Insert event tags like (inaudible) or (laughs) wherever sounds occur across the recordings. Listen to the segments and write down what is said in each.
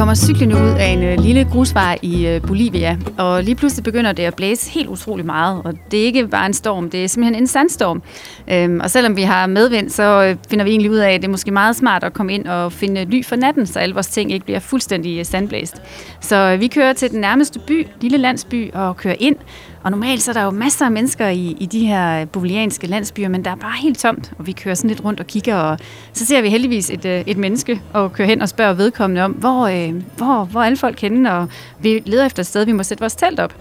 kommer cyklende ud af en øh, lille grusvej i øh, Bolivia, og lige pludselig begynder det at blæse helt utrolig meget, og det er ikke bare en storm, det er simpelthen en sandstorm. Øhm, og selvom vi har medvind, så øh, finder vi egentlig ud af, at det er måske meget smart at komme ind og finde ly for natten, så alle vores ting ikke bliver fuldstændig øh, sandblæst. Så øh, vi kører til den nærmeste by, lille landsby, og kører ind, og normalt så er der jo masser af mennesker i, i de her bolivianske landsbyer, men der er bare helt tomt, og vi kører sådan lidt rundt og kigger, og så ser vi heldigvis et, øh, et menneske, og kører hen og spørger vedkommende om, hvor, øh, hvor, hvor alle folk henne, og vi leder efter et sted, vi må sætte vores telt op.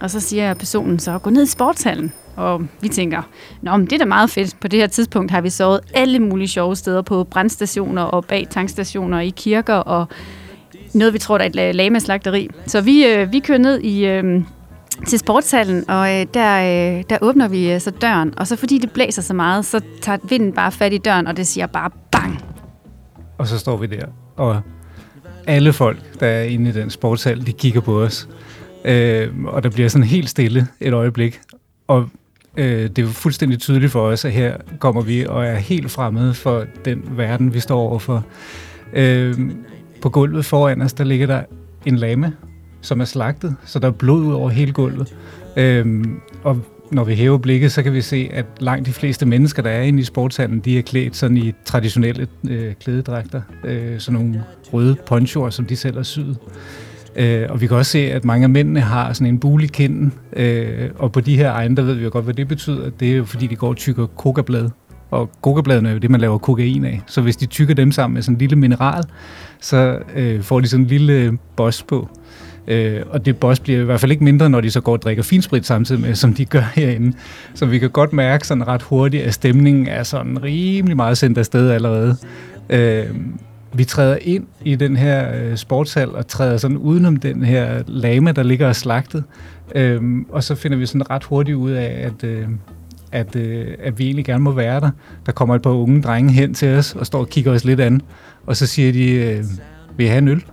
Og så siger personen så, gå ned i sportshallen. Og vi tænker, Nå, men det er da meget fedt. På det her tidspunkt har vi sovet alle mulige sjove steder på brandstationer og bag tankstationer i kirker og noget, vi tror, der er et lamaslagteri. Så vi, øh, vi kører ned i, øh, til sportshallen, og øh, der, øh, der åbner vi øh, så døren, og så fordi det blæser så meget, så tager vinden bare fat i døren, og det siger bare bang. Og så står vi der, og alle folk, der er inde i den sportshal, de kigger på os. Øh, og der bliver sådan helt stille et øjeblik. Og øh, det er fuldstændig tydeligt for os, at her kommer vi og er helt fremmede for den verden, vi står overfor. Øh, på gulvet foran os, der ligger der en lame, som er slagtet, så der er blod ud over hele gulvet. Øhm, og når vi hæver blikket, så kan vi se, at langt de fleste mennesker, der er inde i sportshallen, de er klædt sådan i traditionelle øh, klædedragter. Øh, sådan nogle røde ponchoer, som de selv har syet. Øh, og vi kan også se, at mange af mændene har sådan en bule i kinden. Øh, og på de her egne, der ved vi jo godt, hvad det betyder. Det er jo fordi, de går og tykker kokablad. Og kokabladene er jo det, man laver kokain af. Så hvis de tykker dem sammen med sådan en lille mineral, så øh, får de sådan en lille boss på. Øh, og det boss bliver i hvert fald ikke mindre, når de så går og drikker finsprit samtidig med, som de (laughs) gør herinde. Så vi kan godt mærke sådan ret hurtigt, at stemningen er sådan rimelig meget sendt afsted allerede. Øh, vi træder ind i den her øh, sportshal og træder sådan udenom den her lama, der ligger og slagtet. Øh, og så finder vi sådan ret hurtigt ud af, at, øh, at, øh, at vi egentlig gerne må være der. Der kommer et par unge drenge hen til os og står og kigger os lidt an. Og så siger de, øh, vil I have en øl?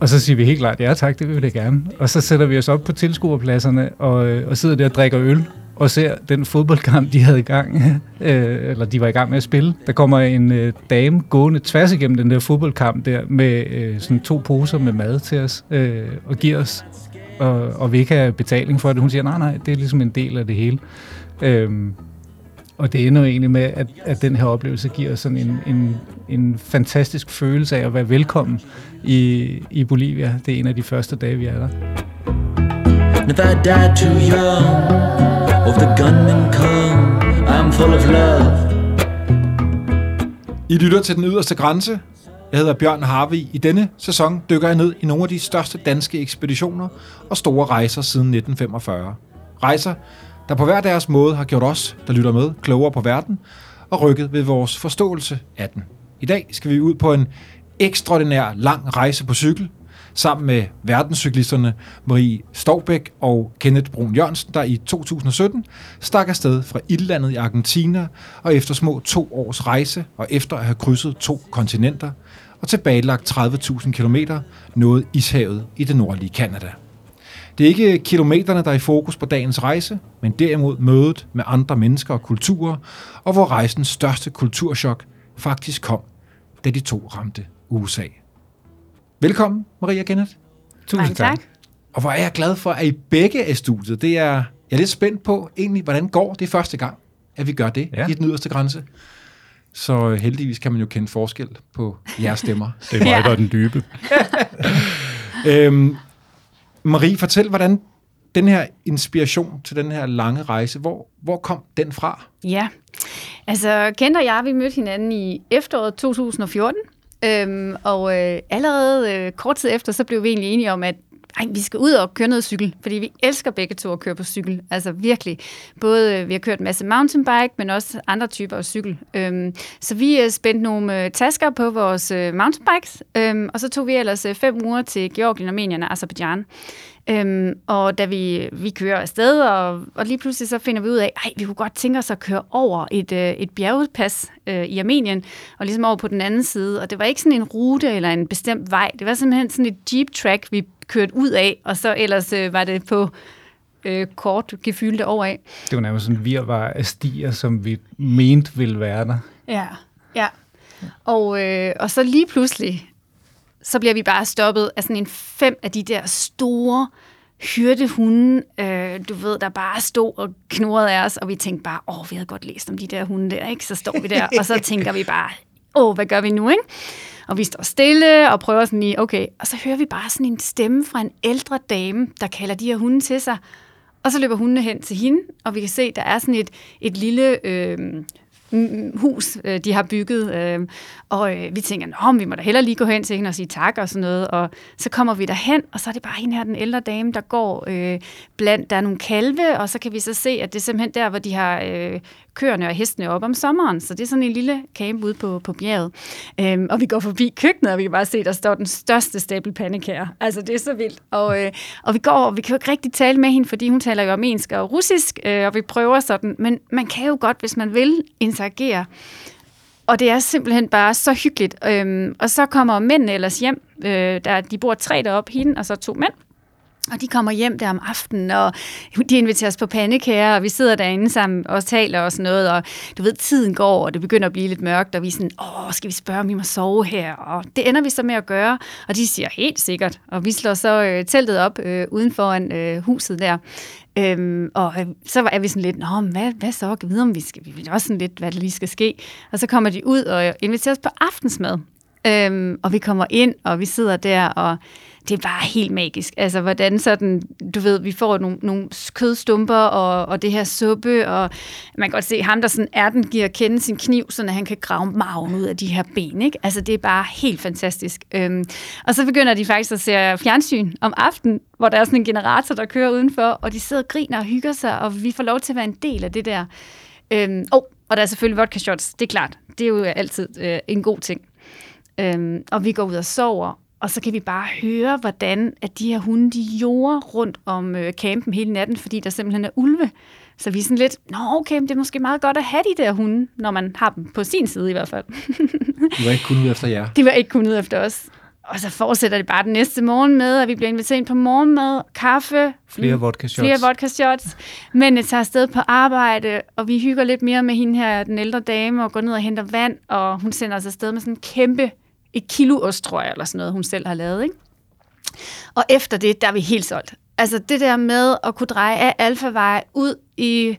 Og så siger vi helt klart, ja tak, det vil vi da gerne. Og så sætter vi os op på tilskuerpladserne og, øh, og sidder der og drikker øl og ser den fodboldkamp, de havde i gang, (laughs) øh, eller de var i gang med at spille. Der kommer en øh, dame gående tværs igennem den der fodboldkamp der, med øh, sådan to poser med mad til os, øh, og giver os, og, og vi ikke har betaling for det. Hun siger, nej, nej, det er ligesom en del af det hele. Øh, og det ender jo egentlig med, at, at den her oplevelse giver sådan en, en, en fantastisk følelse af at være velkommen i, i Bolivia. Det er en af de første dage, vi er der. If I died too young, of the gunmen come, I'm full of love. I lytter til den yderste grænse. Jeg hedder Bjørn Harvey. I denne sæson dykker jeg ned i nogle af de største danske ekspeditioner og store rejser siden 1945. Rejser, der på hver deres måde har gjort os, der lytter med, klogere på verden og rykket ved vores forståelse af den. I dag skal vi ud på en ekstraordinær lang rejse på cykel, sammen med verdenscyklisterne Marie Stovbæk og Kenneth Brun Jørgensen, der i 2017 stak afsted fra Ildlandet i Argentina, og efter små to års rejse, og efter at have krydset to kontinenter, og tilbagelagt 30.000 km, nåede ishavet i det nordlige Kanada. Det er ikke kilometerne, der er i fokus på dagens rejse, men derimod mødet med andre mennesker og kulturer, og hvor rejsens største kulturschok faktisk kom, da de to ramte USA. Velkommen, Maria Kenneth. Tusind tak. tak. Og hvor er jeg glad for, at I begge er i studiet. Det er, jeg er lidt spændt på, egentlig, hvordan går det første gang, at vi gør det ja. i den yderste grænse. Så heldigvis kan man jo kende forskel på jeres stemmer. det er mig, ja. der er den dybe. (laughs) øhm, Marie, fortæl, hvordan den her inspiration til den her lange rejse, hvor, hvor kom den fra? Ja, altså Kent og jeg, vi mødte hinanden i efteråret 2014, øhm, og øh, allerede øh, kort tid efter, så blev vi egentlig enige om, at ej, vi skal ud og køre noget cykel, fordi vi elsker begge to at køre på cykel. Altså virkelig. Både, øh, vi har kørt en masse mountainbike, men også andre typer af cykel. Øhm, så vi øh, spændte nogle øh, tasker på vores øh, mountainbikes, øhm, og så tog vi ellers øh, fem uger til Georgien, Armenien og Azerbaijan. Øhm, og da vi, vi kører afsted, og, og lige pludselig så finder vi ud af, at vi kunne godt tænke os at køre over et, øh, et bjergpas øh, i Armenien, og ligesom over på den anden side. Og det var ikke sådan en rute eller en bestemt vej. Det var simpelthen sådan et jeep track, vi kørte ud af, og så ellers øh, var det på øh, kort gefyldte over af. Det var nærmest sådan virvar af stier, som vi mente ville være der. Ja, ja. Og, øh, og så lige pludselig, så bliver vi bare stoppet af sådan en fem af de der store hyrdehunde, øh, du ved, der bare stod og knurrede af os, og vi tænkte bare, åh, vi havde godt læst om de der hunde der, ikke? Så står vi der, og så (laughs) tænker vi bare, åh, hvad gør vi nu, ikke? Og vi står stille og prøver sådan lige, okay, og så hører vi bare sådan en stemme fra en ældre dame, der kalder de her hunde til sig. Og så løber hundene hen til hende, og vi kan se, der er sådan et, et lille øh, hus, øh, de har bygget. Øh, og øh, vi tænker, Nå, vi må da hellere lige gå hen til hende og sige tak og sådan noget. Og så kommer vi derhen, og så er det bare hende her, den ældre dame, der går øh, blandt, der er nogle kalve, og så kan vi så se, at det er simpelthen der, hvor de har øh, køerne og hestene op om sommeren. Så det er sådan en lille camp ude på, på bjerget. Øhm, og vi går forbi køkkenet, og vi kan bare se, at der står den største stabel pandekager. Altså, det er så vildt. Og, øh, og vi går, og vi kan jo ikke rigtig tale med hende, fordi hun taler jo armensk og russisk, øh, og vi prøver sådan. Men man kan jo godt, hvis man vil, interagere. Og det er simpelthen bare så hyggeligt. Øhm, og så kommer mændene ellers hjem. Øh, der, de bor tre deroppe, hende og så to mænd. Og de kommer hjem der om aftenen, og de inviterer os på pandekager, og vi sidder derinde sammen og taler og sådan noget, og du ved, tiden går, og det begynder at blive lidt mørkt, og vi er sådan, åh, skal vi spørge, om vi må sove her? Og det ender vi så med at gøre, og de siger helt sikkert, og vi slår så øh, teltet op øh, uden foran øh, huset der. Øhm, og øh, så er vi sådan lidt, Nå, hvad, hvad så? Kan vide, om vi skal? Vi ved også sådan lidt, hvad der lige skal ske. Og så kommer de ud og inviterer os på aftensmad. Øhm, og vi kommer ind, og vi sidder der, og det er bare helt magisk. Altså, hvordan sådan, du ved, vi får nogle, nogle kødstumper og, og det her suppe, og man kan godt se, ham der sådan er den, giver kende sin kniv, så han kan grave maven ud af de her ben, ikke? Altså, det er bare helt fantastisk. Øhm, og så begynder de faktisk at se fjernsyn om aftenen, hvor der er sådan en generator, der kører udenfor, og de sidder og griner og hygger sig, og vi får lov til at være en del af det der. Øhm, oh, og der er selvfølgelig vodka shots, det er klart. Det er jo altid øh, en god ting. Øhm, og vi går ud og sover, og så kan vi bare høre, hvordan at de her hunde, de jorder rundt om øh, campen hele natten, fordi der simpelthen er ulve. Så vi er sådan lidt, nå okay, det er måske meget godt at have de der hunde, når man har dem på sin side i hvert fald. (laughs) de var ikke kun ud efter jer. De var ikke kun ud efter os. Og så fortsætter det bare den næste morgen med, at vi bliver inviteret ind på morgenmad, kaffe. Flere vodka shots. Flere vodka shots. Men det tager afsted på arbejde, og vi hygger lidt mere med hende her, den ældre dame, og går ned og henter vand, og hun sender os afsted med sådan en kæmpe et kilo ost, tror jeg, eller sådan noget, hun selv har lavet. Ikke? Og efter det, der er vi helt solgt. Altså det der med at kunne dreje af alfavej ud i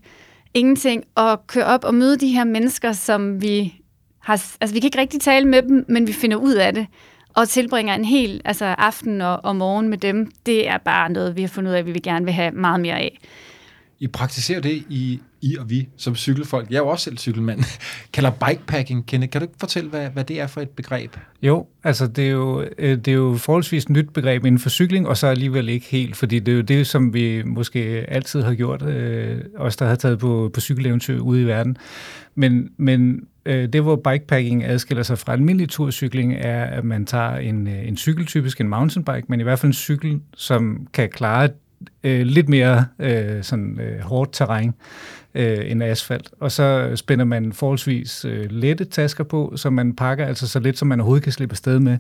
ingenting, og køre op og møde de her mennesker, som vi har... Altså vi kan ikke rigtig tale med dem, men vi finder ud af det og tilbringer en hel altså aften og, og morgen med dem, det er bare noget, vi har fundet ud af, at vi vil gerne vil have meget mere af. I praktiserer det i, I og vi som cykelfolk. Jeg er jo også selv cykelmand. (laughs) Kalder bikepacking. Kan, kan du ikke fortælle, hvad, hvad det er for et begreb? Jo, altså det er jo, øh, det er jo forholdsvis nyt begreb inden for cykling, og så alligevel ikke helt, fordi det er jo det, som vi måske altid har gjort, øh, os der har taget på, på cykeleventyr ude i verden. Men, men øh, det, hvor bikepacking adskiller sig fra almindelig turcykling, er, at man tager en, øh, en cykel, typisk en mountainbike, men i hvert fald en cykel, som kan klare øh, lidt mere øh, sådan, øh, hårdt terræn øh, end asfalt. Og så spænder man forholdsvis øh, lette tasker på, så man pakker altså så lidt, som man overhovedet kan slippe afsted med.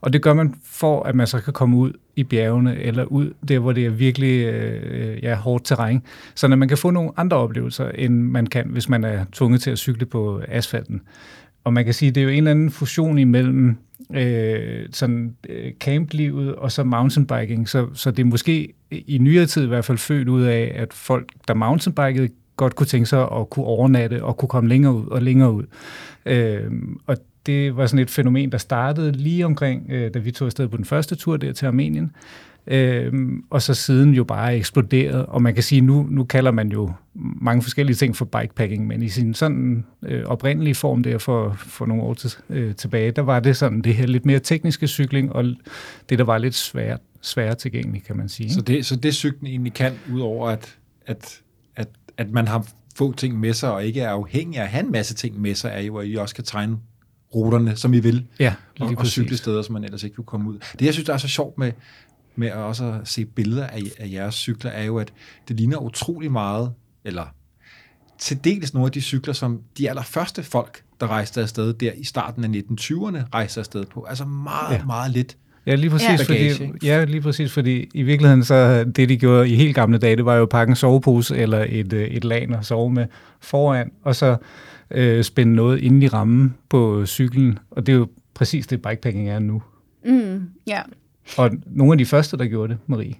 Og det gør man for, at man så kan komme ud i bjergene, eller ud der, hvor det er virkelig øh, ja, hårdt terræn, så man kan få nogle andre oplevelser, end man kan, hvis man er tvunget til at cykle på asfalten. Og man kan sige, at det er jo en eller anden fusion imellem øh, sådan øh, camplivet og så mountainbiking, så, så det er måske i nyere tid i hvert fald født ud af, at folk, der mountainbikede, godt kunne tænke sig at kunne overnatte og kunne komme længere ud og længere ud. Øh, og det var sådan et fænomen, der startede lige omkring, øh, da vi tog afsted på den første tur der til Armenien, Øhm, og så siden jo bare eksploderet, og man kan sige, nu, nu kalder man jo mange forskellige ting for bikepacking, men i sin sådan øh, oprindelige form der for, for nogle år til, øh, tilbage, der var det sådan det her lidt mere tekniske cykling, og det, der var lidt svært, svært tilgængeligt, kan man sige. Så det, så det cyklen egentlig kan, udover at, at, at, at man har få ting med sig, og ikke er afhængig af at have en masse ting med sig, er jo, at I også kan tegne ruterne, som I vil, ja, og, og cykle steder, som man ellers ikke kunne komme ud. Det, jeg synes, der er så sjovt med, med at også se billeder af, af jeres cykler, er jo, at det ligner utrolig meget, eller til dels nogle af de cykler, som de allerførste folk, der rejste afsted der i starten af 1920'erne, rejste afsted på. Altså meget, ja. meget lidt Ja, lige præcis, ja. Bagage, fordi, ja, lige præcis, fordi i virkeligheden så det, de gjorde i helt gamle dage, det var jo at pakke en sovepose eller et, øh, et lag og sove med foran, og så øh, spænde noget ind i rammen på cyklen, og det er jo præcis det, bikepacking er nu. Mm, ja. Og nogle af de første, der gjorde det, Marie.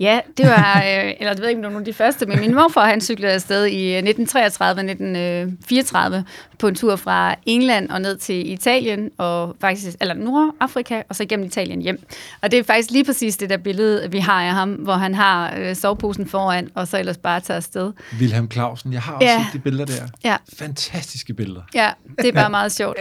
Ja, det var, øh, eller jeg ved ikke, om det var nogle af de første, men min morfar, han cyklede afsted i 1933-1934 på en tur fra England og ned til Italien, og faktisk, eller Nordafrika, og så igennem Italien hjem. Og det er faktisk lige præcis det der billede, vi har af ham, hvor han har øh, soveposen foran, og så ellers bare tager afsted. Wilhelm Clausen, jeg har også Ja. set de billeder der. Ja, Fantastiske billeder. ja det er bare (laughs) meget sjovt.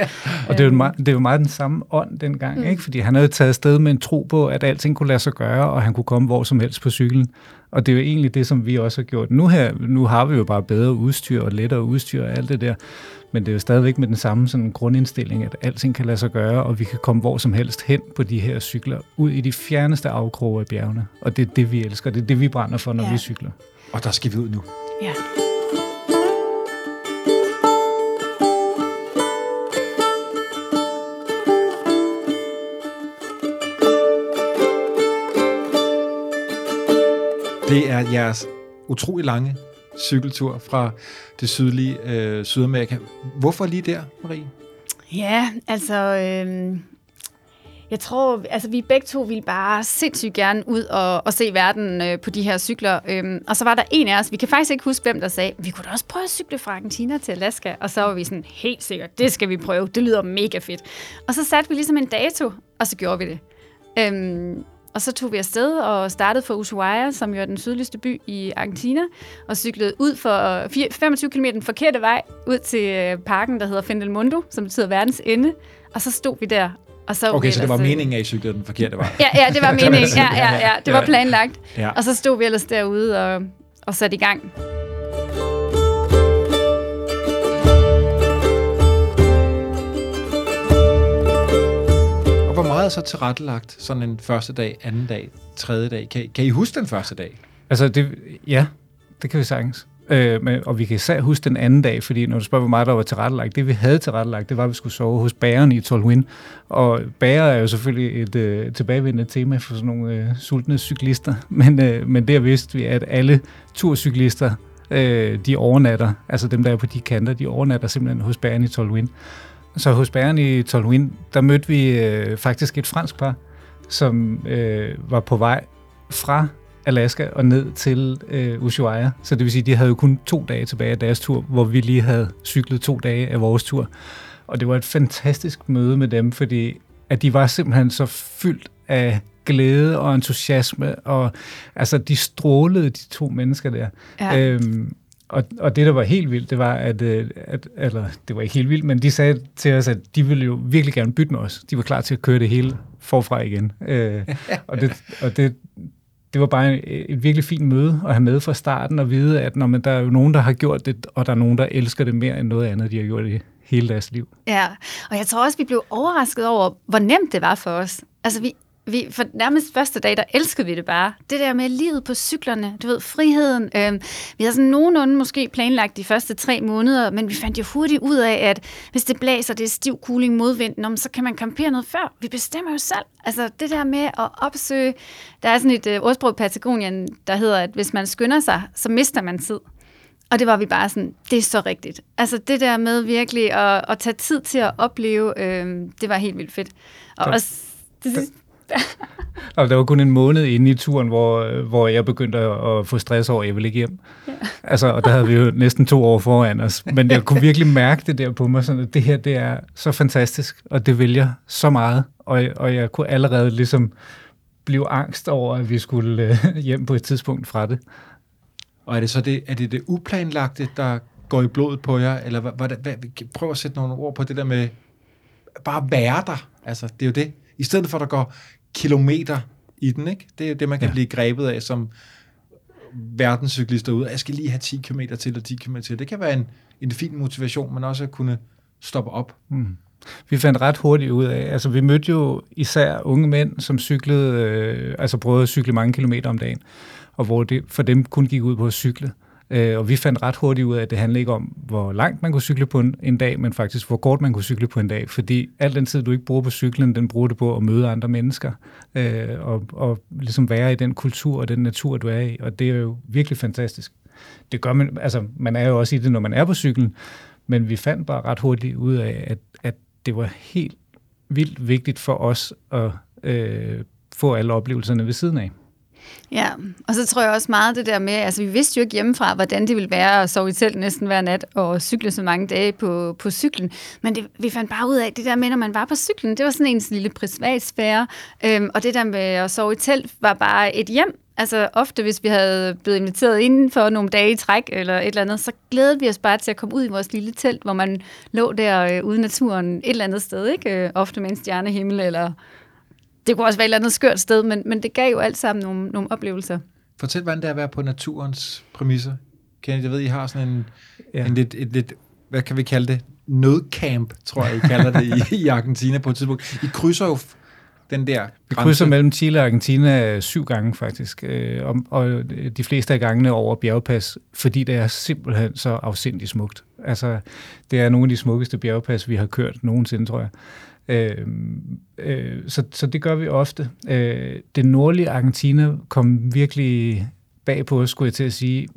Og det er, jo meget, det er jo meget den samme ånd dengang, mm. ikke? fordi han havde taget afsted med en tro på, at alting kunne lade sig gøre, og han kunne komme hvor som helst på cyklen. Og det er jo egentlig det, som vi også har gjort. Nu, her, nu har vi jo bare bedre udstyr og lettere udstyr og alt det der, men det er jo stadigvæk med den samme sådan grundindstilling, at alting kan lade sig gøre, og vi kan komme hvor som helst hen på de her cykler, ud i de fjerneste afkroge af bjergene. Og det er det, vi elsker. Det er det, vi brænder for, når Ja. vi cykler. Og der skal vi ud nu. Ja. Det er jeres utrolig lange cykeltur fra det sydlige øh, Sydamerika. Hvorfor lige der, Marie? Ja, altså, øh, jeg tror, altså vi begge to ville bare sindssygt gerne ud og, og se verden øh, på de her cykler. Øh, og så var der en af os, vi kan faktisk ikke huske, hvem der sagde, vi kunne da også prøve at cykle fra Argentina til Alaska. Og så var vi sådan, helt sikkert, det skal vi prøve, det lyder mega fedt. Og så satte vi ligesom en dato, og så gjorde vi det. Øhm, og så tog vi afsted og startede fra Ushuaia, som jo er den sydligste by i Argentina, og cyklede ud for fire- 25 km den forkerte vej ud til øh, parken, der hedder Fin del Mundo, som betyder verdens ende. Og så stod vi der. Og så Okay, så det var øh, meningen, at I cyklede den forkerte vej. Ja, ja, det var (laughs) meningen. Ja, ja, ja, det var planlagt. Ja. Og så stod vi ellers derude og, og satte i gang. Meget er så tilrettelagt sådan en første dag, anden dag, tredje dag? Kan, kan I huske den første dag? Altså, det, ja, det kan vi sagtens. Øh, men, og vi kan især huske den anden dag, fordi når du spørger, hvor meget der var tilrettelagt, det vi havde tilrettelagt, det var, at vi skulle sove hos bæren i Tolwyn. Og bærer er jo selvfølgelig et øh, tilbagevendende tema for sådan nogle øh, sultne cyklister, (laughs) men, øh, men der vidste vi, at alle turcyklister, øh, de overnatter, altså dem, der er på de kanter, de overnatter simpelthen hos bæren i Tolwyn. Så hos bæren i Tolwyn, der mødte vi øh, faktisk et fransk par, som øh, var på vej fra Alaska og ned til øh, Ushuaia. Så det vil sige, at de havde jo kun to dage tilbage af deres tur, hvor vi lige havde cyklet to dage af vores tur. Og det var et fantastisk møde med dem, fordi at de var simpelthen så fyldt af glæde og entusiasme, og altså de strålede, de to mennesker der. Ja. Øhm, og, og det, der var helt vildt, det var, at, øh, at, eller det var ikke helt vildt, men de sagde til os, at de ville jo virkelig gerne bytte med os. De var klar til at køre det hele forfra igen. Øh, (laughs) og det, og det, det var bare et, virkelig fint møde at have med fra starten og vide, at når man, der er jo nogen, der har gjort det, og der er nogen, der elsker det mere end noget andet, de har gjort i hele deres liv. Ja, og jeg tror også, vi blev overrasket over, hvor nemt det var for os. Altså, vi, vi, for nærmest første dag, der elskede vi det bare. Det der med livet på cyklerne, du ved, friheden. Øhm, vi havde sådan nogenlunde måske planlagt de første tre måneder, men vi fandt jo hurtigt ud af, at hvis det blæser, det er stiv kuling modvind, så kan man campere noget før. Vi bestemmer jo selv. Altså det der med at opsøge, der er sådan et øh, ordsprog i Patagonien, der hedder, at hvis man skynder sig, så mister man tid. Og det var vi bare sådan, det er så rigtigt. Altså det der med virkelig at, at tage tid til at opleve, øh, det var helt vildt fedt. Og Der- også, det, det, Og der var kun en måned inde i turen, hvor, hvor jeg begyndte at, få stress over, at jeg ville ikke hjem. Ja. Altså, og der havde vi jo næsten to år foran os. Men jeg kunne virkelig mærke det der på mig, sådan at det her, det er så fantastisk, og det vil jeg så meget. Og, og jeg kunne allerede ligesom blive angst over, at vi skulle øh, hjem på et tidspunkt fra det. Og er det så det, er det, det uplanlagte, der går i blodet på jer? Eller hvad, hvad, hvad, prøv at sætte nogle ord på det der med bare være der. Altså, det er jo det. I stedet for, at der går kilometer i den, ikke? Det er det, man kan ja. Blive grebet af som verdenscyklist derude. Jeg skal lige have 10 km til og 10 km til. Det kan være en, en fin motivation, men også at kunne stoppe op. Mm. Vi fandt ret hurtigt ud af, altså vi mødte jo især unge mænd, som cyklede, øh, altså prøvede at cykle mange kilometer om dagen, og hvor det for dem kun gik ud på at cykle. Øh, Øh, og vi fandt ret hurtigt ud af, at det handlede ikke om, hvor langt man kunne cykle på en, en dag, men faktisk, hvor kort man kunne cykle på en dag. Fordi al den tid, du ikke bruger på cyklen, den bruger du på at møde andre mennesker, øh, og, og ligesom være i den kultur og den natur, du er i. Og det er jo virkelig fantastisk. Det gør man, altså man er jo også i det, når man er på cyklen, men vi fandt bare ret hurtigt ud af, at, at det var helt vildt vigtigt for os at øh, få alle oplevelserne ved siden af. Ja, og så tror jeg også meget det der med, altså vi vidste jo ikke hjemmefra, hvordan det ville være at sove i telt næsten hver nat og cykle så mange dage på, på cyklen. Men det, vi fandt bare ud af, det der med, når man var på cyklen, det var sådan en lille privatsfære. Øhm, og det der med at sove i telt var bare et hjem. Altså ofte, hvis vi havde blevet inviteret inden for nogle dage i træk eller et eller andet, så glædede vi os bare til at komme ud i vores lille telt, hvor man lå der øh, ude i naturen et eller andet sted, ikke? Øh, ofte med en stjernehimmel eller det kunne også være et eller andet skørt sted, men, men det gav jo alt sammen nogle, nogle oplevelser. Fortæl, hvordan det er at være på naturens præmisser. Kenneth, jeg ved, I har sådan en, ja. en lidt, et lidt, hvad kan vi kalde det, nødcamp, tror jeg, I kalder det i, i Argentina på et tidspunkt. I krydser jo den der Vi krydser mellem Chile og Argentina syv gange faktisk, øh, og, og de fleste af gangene over bjergpas, fordi det er simpelthen så afsindigt smukt. Altså, det er nogle af de smukkeste bjergpas, vi har kørt nogensinde, tror jeg. Øh, øh, så, så det gør vi ofte. Øh, det nordlige Argentina kom virkelig bag på os, skulle jeg til at sige.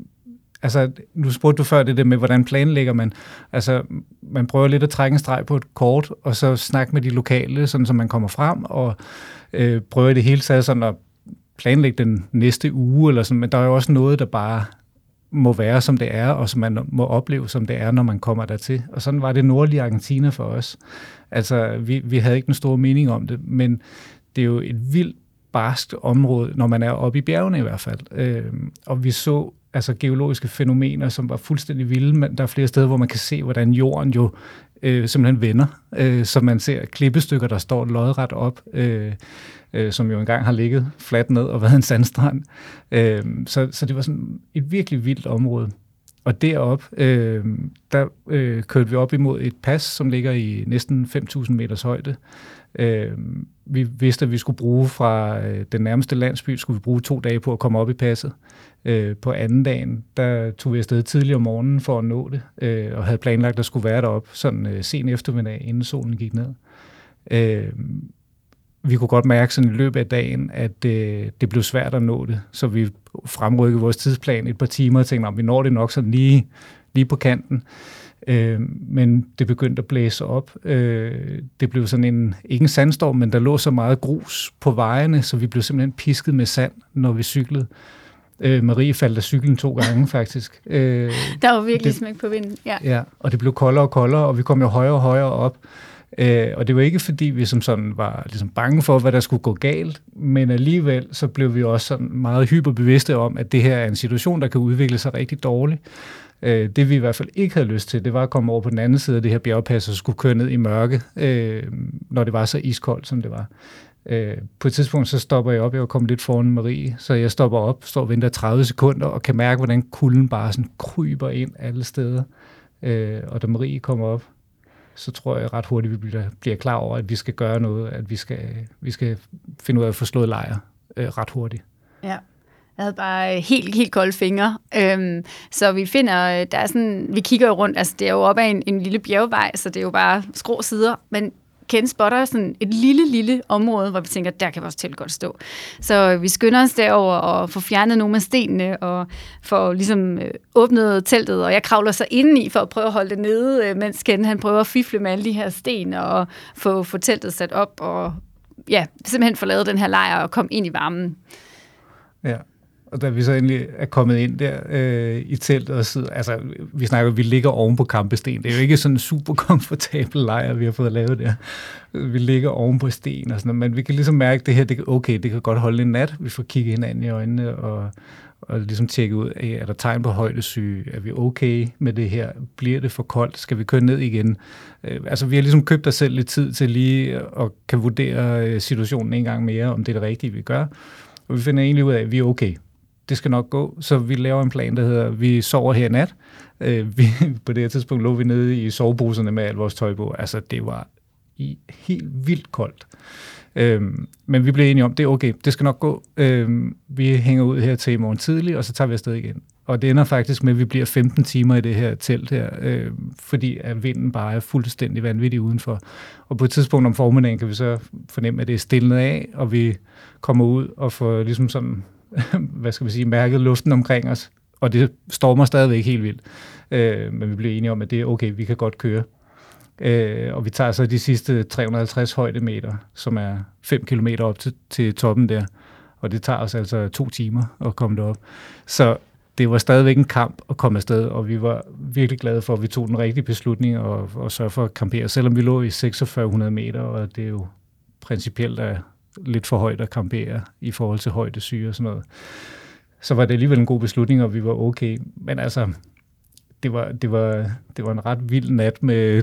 Altså, nu spurgte du før det der med, hvordan planlægger man. Altså, man prøver lidt at trække en streg på et kort, og så snakke med de lokale, sådan så man kommer frem, og øh, prøver i det hele taget sådan at planlægge den næste uge, eller sådan, men der er jo også noget, der bare må være, som det er, og som man må opleve, som det er, når man kommer dertil. Og sådan var det nordlige Argentina for os. Altså, vi, vi havde ikke den store mening om det, men det er jo et vildt barskt område, når man er oppe i bjergene i hvert fald. Øh, og vi så altså geologiske fænomener, som var fuldstændig vilde, men der er flere steder, hvor man kan se, hvordan jorden jo øh, simpelthen vender, øh, så man ser klippestykker, der står lodret op, øh, øh, som jo engang har ligget fladt ned og været en sandstrand. Øh, så, så det var sådan et virkelig vildt område. Og derop, øh, der øh, kørte vi op imod et pas, som ligger i næsten 5.000 meters højde. Øh, vi vidste, at vi skulle bruge fra øh, den nærmeste landsby, skulle vi bruge to dage på at komme op i passet. Øh, på anden dagen, der tog vi afsted tidligere om morgenen for at nå det, øh, og havde planlagt, at der skulle være derop sådan øh, sen eftermiddag, inden solen gik ned. Øh, vi kunne godt mærke sådan i løbet af dagen, at øh, det blev svært at nå det, så vi fremrykkede vores tidsplan et par timer og tænkte, om vi når det nok sådan lige, lige på kanten. Øh, men det begyndte at blæse op. Øh, det blev sådan en, ikke en sandstorm, men der lå så meget grus på vejene, så vi blev simpelthen pisket med sand, når vi cyklede. Øh, Marie faldt af cyklen to gange, faktisk. Øh, (laughs) der var virkelig smæk på vinden, ja. Ja, og det blev koldere og koldere, og vi kom jo højere og højere op. Øh, og det var ikke fordi, vi som sådan var ligesom bange for, hvad der skulle gå galt, men alligevel så blev vi også sådan meget hyperbevidste om, at det her er en situation, der kan udvikle sig rigtig dårligt. Øh, det vi i hvert fald ikke havde lyst til, det var at komme over på den anden side af det her bjergpas og skulle køre ned i mørke, øh, når det var så iskoldt, som det var. Øh, på et tidspunkt så stopper jeg op, jeg var kommet lidt foran Marie, så jeg stopper op, står og venter 30 sekunder og kan mærke, hvordan kulden bare sådan kryber ind alle steder. Øh, og da Marie kommer op, så tror jeg ret hurtigt, vi bliver, bliver klar over, at vi skal gøre noget, at vi skal, vi skal finde ud af at få slået lejr øh, ret hurtigt. Ja. Jeg havde bare helt, helt kolde fingre. Øhm, så vi finder, der er sådan, vi kigger jo rundt, altså det er jo op ad en, en lille bjergvej, så det er jo bare skrå sider, men Ken spotter sådan et lille, lille område, hvor vi tænker, der kan vores telt godt stå. Så vi skynder os derover og får fjernet nogle af stenene og får ligesom øh, åbnet teltet, og jeg kravler så indeni for at prøve at holde det nede, øh, mens Ken han prøver at fifle med alle de her sten og få, få teltet sat op og ja, simpelthen få lavet den her lejr og komme ind i varmen. Ja, og da vi så endelig er kommet ind der øh, i teltet og sidder, altså vi snakker, vi ligger oven på kampesten. Det er jo ikke sådan en super komfortabel lejr, vi har fået lavet der. Vi ligger oven på sten og sådan noget, men vi kan ligesom mærke, at det her, det, okay, det kan godt holde en nat. Vi får kigget hinanden i øjnene og, og ligesom tjekke ud, er der tegn på højdesyge? Er vi okay med det her? Bliver det for koldt? Skal vi køre ned igen? Øh, altså vi har ligesom købt os selv lidt tid til lige at kan vurdere øh, situationen en gang mere, om det er det rigtige, vi gør. Og vi finder egentlig ud af, at vi er okay det skal nok gå. Så vi laver en plan, der hedder, vi sover her i nat. Øh, vi, (laughs) på det her tidspunkt lå vi nede i soveposerne med alt vores tøj på. Altså, det var i helt vildt koldt. Øhm, men vi blev enige om, det er okay, det skal nok gå. Øhm, vi hænger ud her til i morgen tidlig, og så tager vi afsted igen. Og det ender faktisk med, at vi bliver 15 timer i det her telt her, øh, fordi at vinden bare er fuldstændig vanvittig udenfor. Og på et tidspunkt om formiddagen kan vi så fornemme, at det er stillet af, og vi kommer ud og får ligesom sådan (laughs) hvad skal vi sige, mærket luften omkring os, og det stormer stadigvæk helt vildt. Øh, men vi blev enige om, at det er okay, vi kan godt køre. Øh, og vi tager så de sidste 350 højdemeter, som er 5 km op til, til toppen der. Og det tager os altså to timer at komme derop. Så det var stadigvæk en kamp at komme afsted, og vi var virkelig glade for, at vi tog den rigtige beslutning og, og sørge for at campere, selvom vi lå i 4600 meter, og det er jo principielt er lidt for højt at campere i forhold til højdesyge og sådan noget. Så var det alligevel en god beslutning, og vi var okay. Men altså, det var, det var, det var en ret vild nat med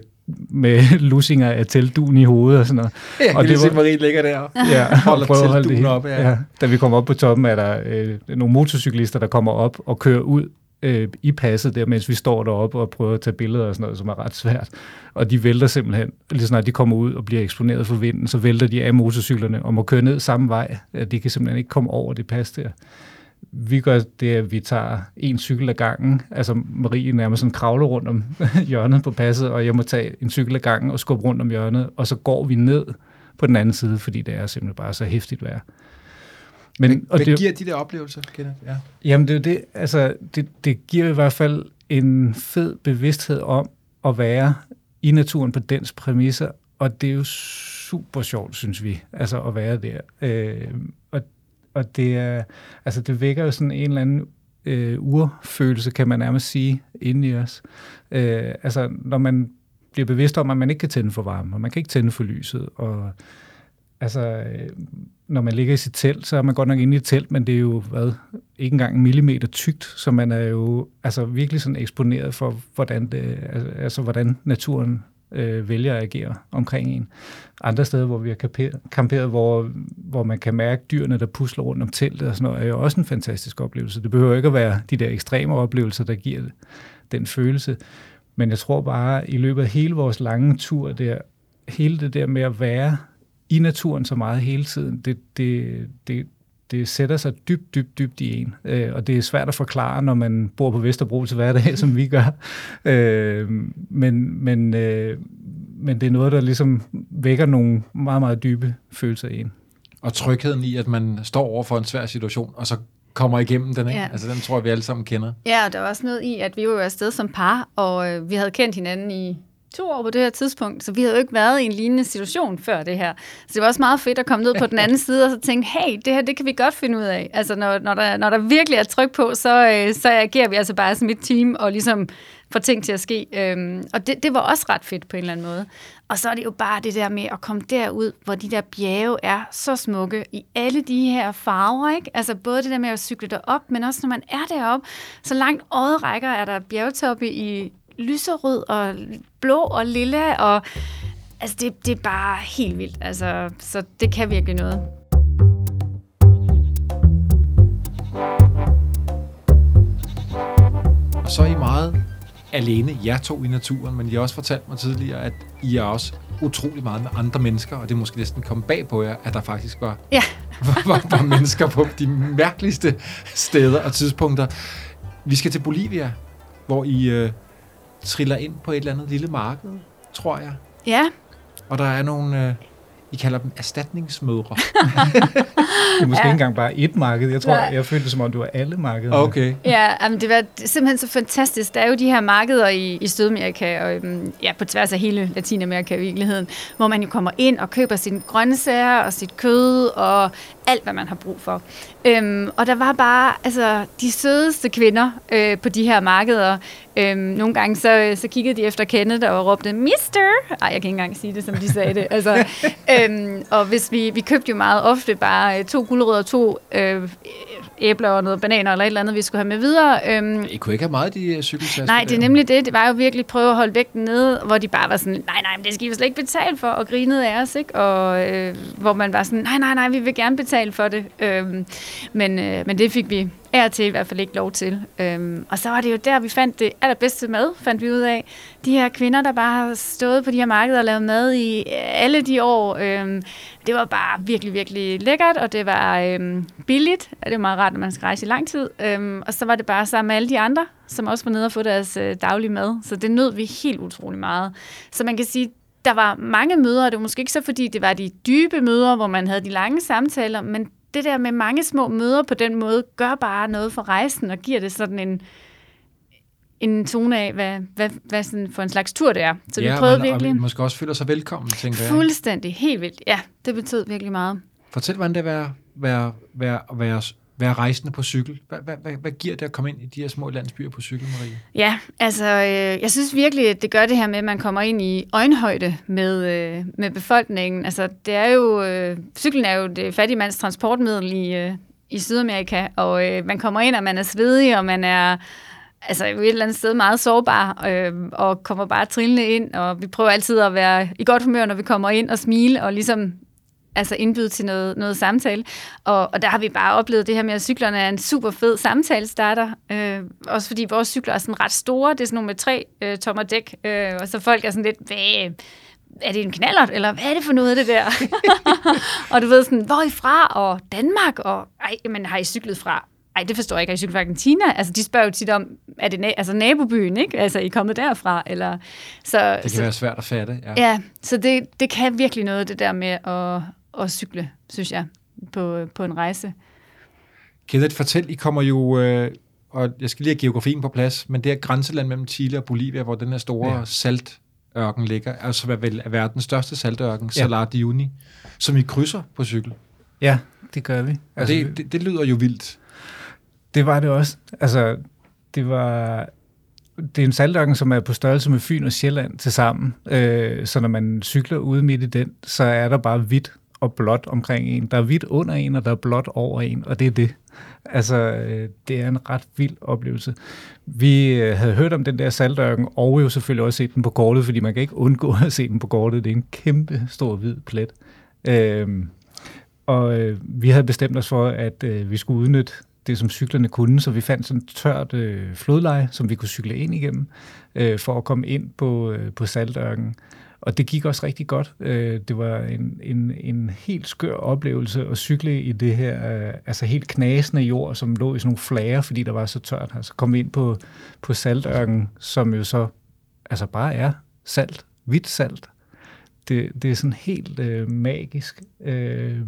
med (laughs) lusinger af teltduen i hovedet og sådan noget. Jeg og det se Marie ligger der ja, holder prøver teltduen op, ja. ja. Da vi kommer op på toppen, er der øh, nogle motorcyklister, der kommer op og kører ud øh, i passet der, mens vi står deroppe og prøver at tage billeder og sådan noget, som er ret svært. Og de vælter simpelthen, lige snart de kommer ud og bliver eksponeret for vinden, så vælter de af motorcyklerne og må køre ned samme vej. De kan simpelthen ikke komme over det pas der. Vi gør det, at vi tager en cykel ad gangen. Altså Marie nærmest sådan kravler rundt om (laughs) hjørnet på passet, og jeg må tage en cykel ad gangen og skubbe rundt om hjørnet, og så går vi ned på den anden side, fordi det er simpelthen bare så hæftigt vejr. Men, Men og hvad det, giver de der oplevelser, Kenneth? Ja. Jamen det er det, altså det, det giver i hvert fald en fed bevidsthed om at være i naturen på dens præmisser, og det er jo super sjovt, synes vi, altså at være der. Øh, og, og det er, altså det vækker jo sådan en eller anden øh, urfølelse, kan man nærmest sige, inde i os. Øh, altså når man bliver bevidst om, at man ikke kan tænde for varme, og man kan ikke tænde for lyset, og altså, øh, når man ligger i sit telt, så er man godt nok inde i et telt, men det er jo, hvad, ikke engang en millimeter tykt, så man er jo altså virkelig sådan eksponeret for, hvordan, det, altså, altså hvordan naturen øh, vælger at agere omkring en. Andre steder, hvor vi har kamperet, hvor, hvor man kan mærke dyrene, der pusler rundt om teltet og sådan noget, er jo også en fantastisk oplevelse. Det behøver ikke at være de der ekstreme oplevelser, der giver den følelse. Men jeg tror bare, i løbet af hele vores lange tur der, hele det der med at være i naturen så meget hele tiden, det, det, det, det sætter sig dybt, dybt, dybt i en. Øh, og det er svært at forklare, når man bor på Vesterbro til hverdag, (laughs) som vi gør. Øh, men, men, øh, men det er noget, der ligesom vækker nogle meget, meget dybe følelser i en. Og trygheden i, at man står over for en svær situation, og så kommer igennem den, ikke? Ja. Altså, den tror jeg, vi alle sammen kender. Ja, og der var også noget i, at vi var afsted som par, og øh, vi havde kendt hinanden i to år på det her tidspunkt, så vi havde jo ikke været i en lignende situation før det her. Så det var også meget fedt at komme ned på den anden (laughs) side og så tænke, hey, det her, det kan vi godt finde ud af. Altså, når, når, der, når der virkelig er tryk på, så, øh, så agerer vi altså bare som et team og ligesom får ting til at ske. Øhm, og det, det var også ret fedt på en eller anden måde. Og så er det jo bare det der med at komme derud, hvor de der bjerge er så smukke i alle de her farver, ikke? Altså både det der med at cykle derop, men også når man er deroppe, så langt øjet rækker, er der bjergtoppe i lyserød og blå og lilla, og altså det, det er bare helt vildt. Altså, så det kan virkelig noget. Og så er I meget alene, jer to i naturen, men I har også fortalt mig tidligere, at I er også utrolig meget med andre mennesker, og det er måske næsten kommet bag på jer, at der faktisk var, ja. (laughs) var, var mennesker på de mærkeligste steder og tidspunkter. Vi skal til Bolivia, hvor I øh, triller ind på et eller andet lille marked, tror jeg. Ja. Og der er nogle, øh, I kalder dem erstatningsmødre. (laughs) det er måske ja. ikke engang bare et marked. Jeg tror, Nej. jeg følte det som om, du var alle markeder. Okay. Ja, jamen, det var simpelthen så fantastisk. Der er jo de her markeder i, i Sydamerika, og øhm, ja, på tværs af hele Latinamerika i virkeligheden, hvor man jo kommer ind og køber sine grøntsager og sit kød og alt, hvad man har brug for. Øhm, og der var bare altså, de sødeste kvinder øh, på de her markeder. Øhm, nogle gange så, så kiggede de efter Kenneth og råbte, Mister! Ej, jeg kan ikke engang sige det, som de sagde det. Altså, (laughs) øhm, og hvis vi, vi købte jo meget ofte bare øh, to gulerødder, to øh, æbler og noget bananer eller et eller andet, vi skulle have med videre. Øhm, I kunne ikke have meget, de cykeltasker Nej, det er nemlig det. Det var jo virkelig prøve at holde vægten nede, hvor de bare var sådan, nej, nej, men det skal vi slet ikke betale for, og grinede af os, ikke? Og øh, hvor man var sådan, nej, nej, nej, vi vil gerne betale for det. Øhm, men, øh, men det fik vi er til i hvert fald ikke lov til. Øhm, og så var det jo der, vi fandt det allerbedste mad, fandt vi ud af. De her kvinder, der bare har stået på de her markeder og lavet mad i alle de år. Øhm, det var bare virkelig, virkelig lækkert, og det var øhm, billigt. Det er meget rart, når man skal rejse i lang tid. Øhm, og så var det bare sammen med alle de andre, som også var nede og få deres øh, daglige mad. Så det nød vi helt utrolig meget. Så man kan sige, der var mange møder, og det var måske ikke så, fordi det var de dybe møder, hvor man havde de lange samtaler, men det der med mange små møder på den måde, gør bare noget for rejsen og giver det sådan en, en tone af, hvad, hvad, hvad sådan for en slags tur det er. Så ja, vi prøvede man, virkelig... Og måske også føler sig velkommen, tænker jeg. Fuldstændig, helt vildt. Ja, det betød virkelig meget. Fortæl, hvordan det er at være, være, være, være, være rejsende på cykel. Hvad, hvad, hvad, hvad giver det at komme ind i de her små landsbyer på cykel, Marie? Ja, altså øh, jeg synes virkelig, at det gør det her med, at man kommer ind i øjenhøjde med, øh, med befolkningen. Altså det er jo, øh, cyklen er jo det fattige mands transportmiddel i, øh, i Sydamerika, og øh, man kommer ind, og man er svedig, og man er altså et eller andet sted meget sårbar, øh, og kommer bare trillende ind, og vi prøver altid at være i godt humør, når vi kommer ind og smile, og ligesom altså indbyde til noget, noget samtale. Og, og der har vi bare oplevet det her med, at cyklerne er en super fed samtalestarter. Øh, også fordi vores cykler er sådan ret store. Det er sådan nogle med tre øh, tommer dæk. Øh, og så folk er sådan lidt, hvad, er det en knallert, eller hvad er det for noget det der? (laughs) og du ved sådan, hvor er I fra? Og Danmark? Og ej, men har I cyklet fra? Ej, det forstår jeg ikke. Har I cyklet fra Argentina? Altså, de spørger jo tit om, er det na- altså, nabobyen, ikke? Altså, I er kommet derfra? Eller, så, Det kan så, være svært at fatte. Ja. Ja, så det, det kan virkelig noget, det der med at, at cykle, synes jeg, på, på en rejse. Kenneth, fortæl, I kommer jo, øh, og jeg skal lige have geografien på plads, men det er grænseland mellem Chile og Bolivia, hvor den her store ja. Saltørken ligger, altså hvad vel er verdens største saltørken, Ja. Salar de Uyuni, som I krydser på cykel. Ja, det gør vi. Og Altså, det, det, det lyder jo vildt. Det var det også. Altså, det var... Det er en saltørken, som er på størrelse med Fyn og Sjælland til sammen. Øh, så når man cykler ude midt i den, så er der bare hvidt og blåt omkring en. Der er hvidt under en, og der er blåt over en, og det er det. Altså, øh, det er en ret vild oplevelse. Vi øh, havde hørt om den der saltørken, og jo selvfølgelig også set den på kortet, fordi man kan ikke undgå at se den på kortet. Det er en kæmpe stor hvid plet. Øh, og øh, vi havde bestemt os for, at øh, vi skulle udnytte det, som cyklerne kunne, så vi fandt sådan et tørt øh, flodleje, som vi kunne cykle ind igennem, øh, for at komme ind på, øh, på Saltørken. Og det gik også rigtig godt. Øh, det var en, en, en helt skør oplevelse at cykle i det her, øh, altså helt knasende jord, som lå i sådan nogle flager, fordi der var så tørt. Altså kom vi ind på, på Saltørken, som jo så altså bare er salt, hvidt salt. Det, det er sådan helt øh, magisk. Øh,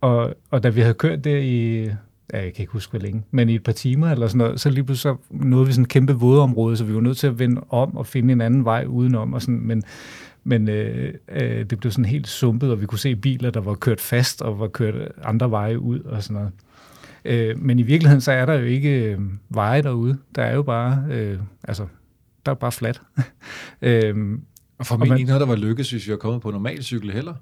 og, og da vi havde kørt der i, jeg kan ikke huske hvor længe, men i et par timer eller sådan noget, så lige pludselig så nåede vi sådan et kæmpe vådområde, så vi var nødt til at vende om og finde en anden vej udenom. Og sådan, men men øh, øh, det blev sådan helt sumpet, og vi kunne se biler, der var kørt fast og var kørt andre veje ud og sådan noget. Øh, men i virkeligheden, så er der jo ikke øh, veje derude. Der er jo bare, øh, altså, der er bare fladt. (laughs) øh, og formentlig man- ikke noget, der var lykkes, hvis vi var kommet på normal cykel heller.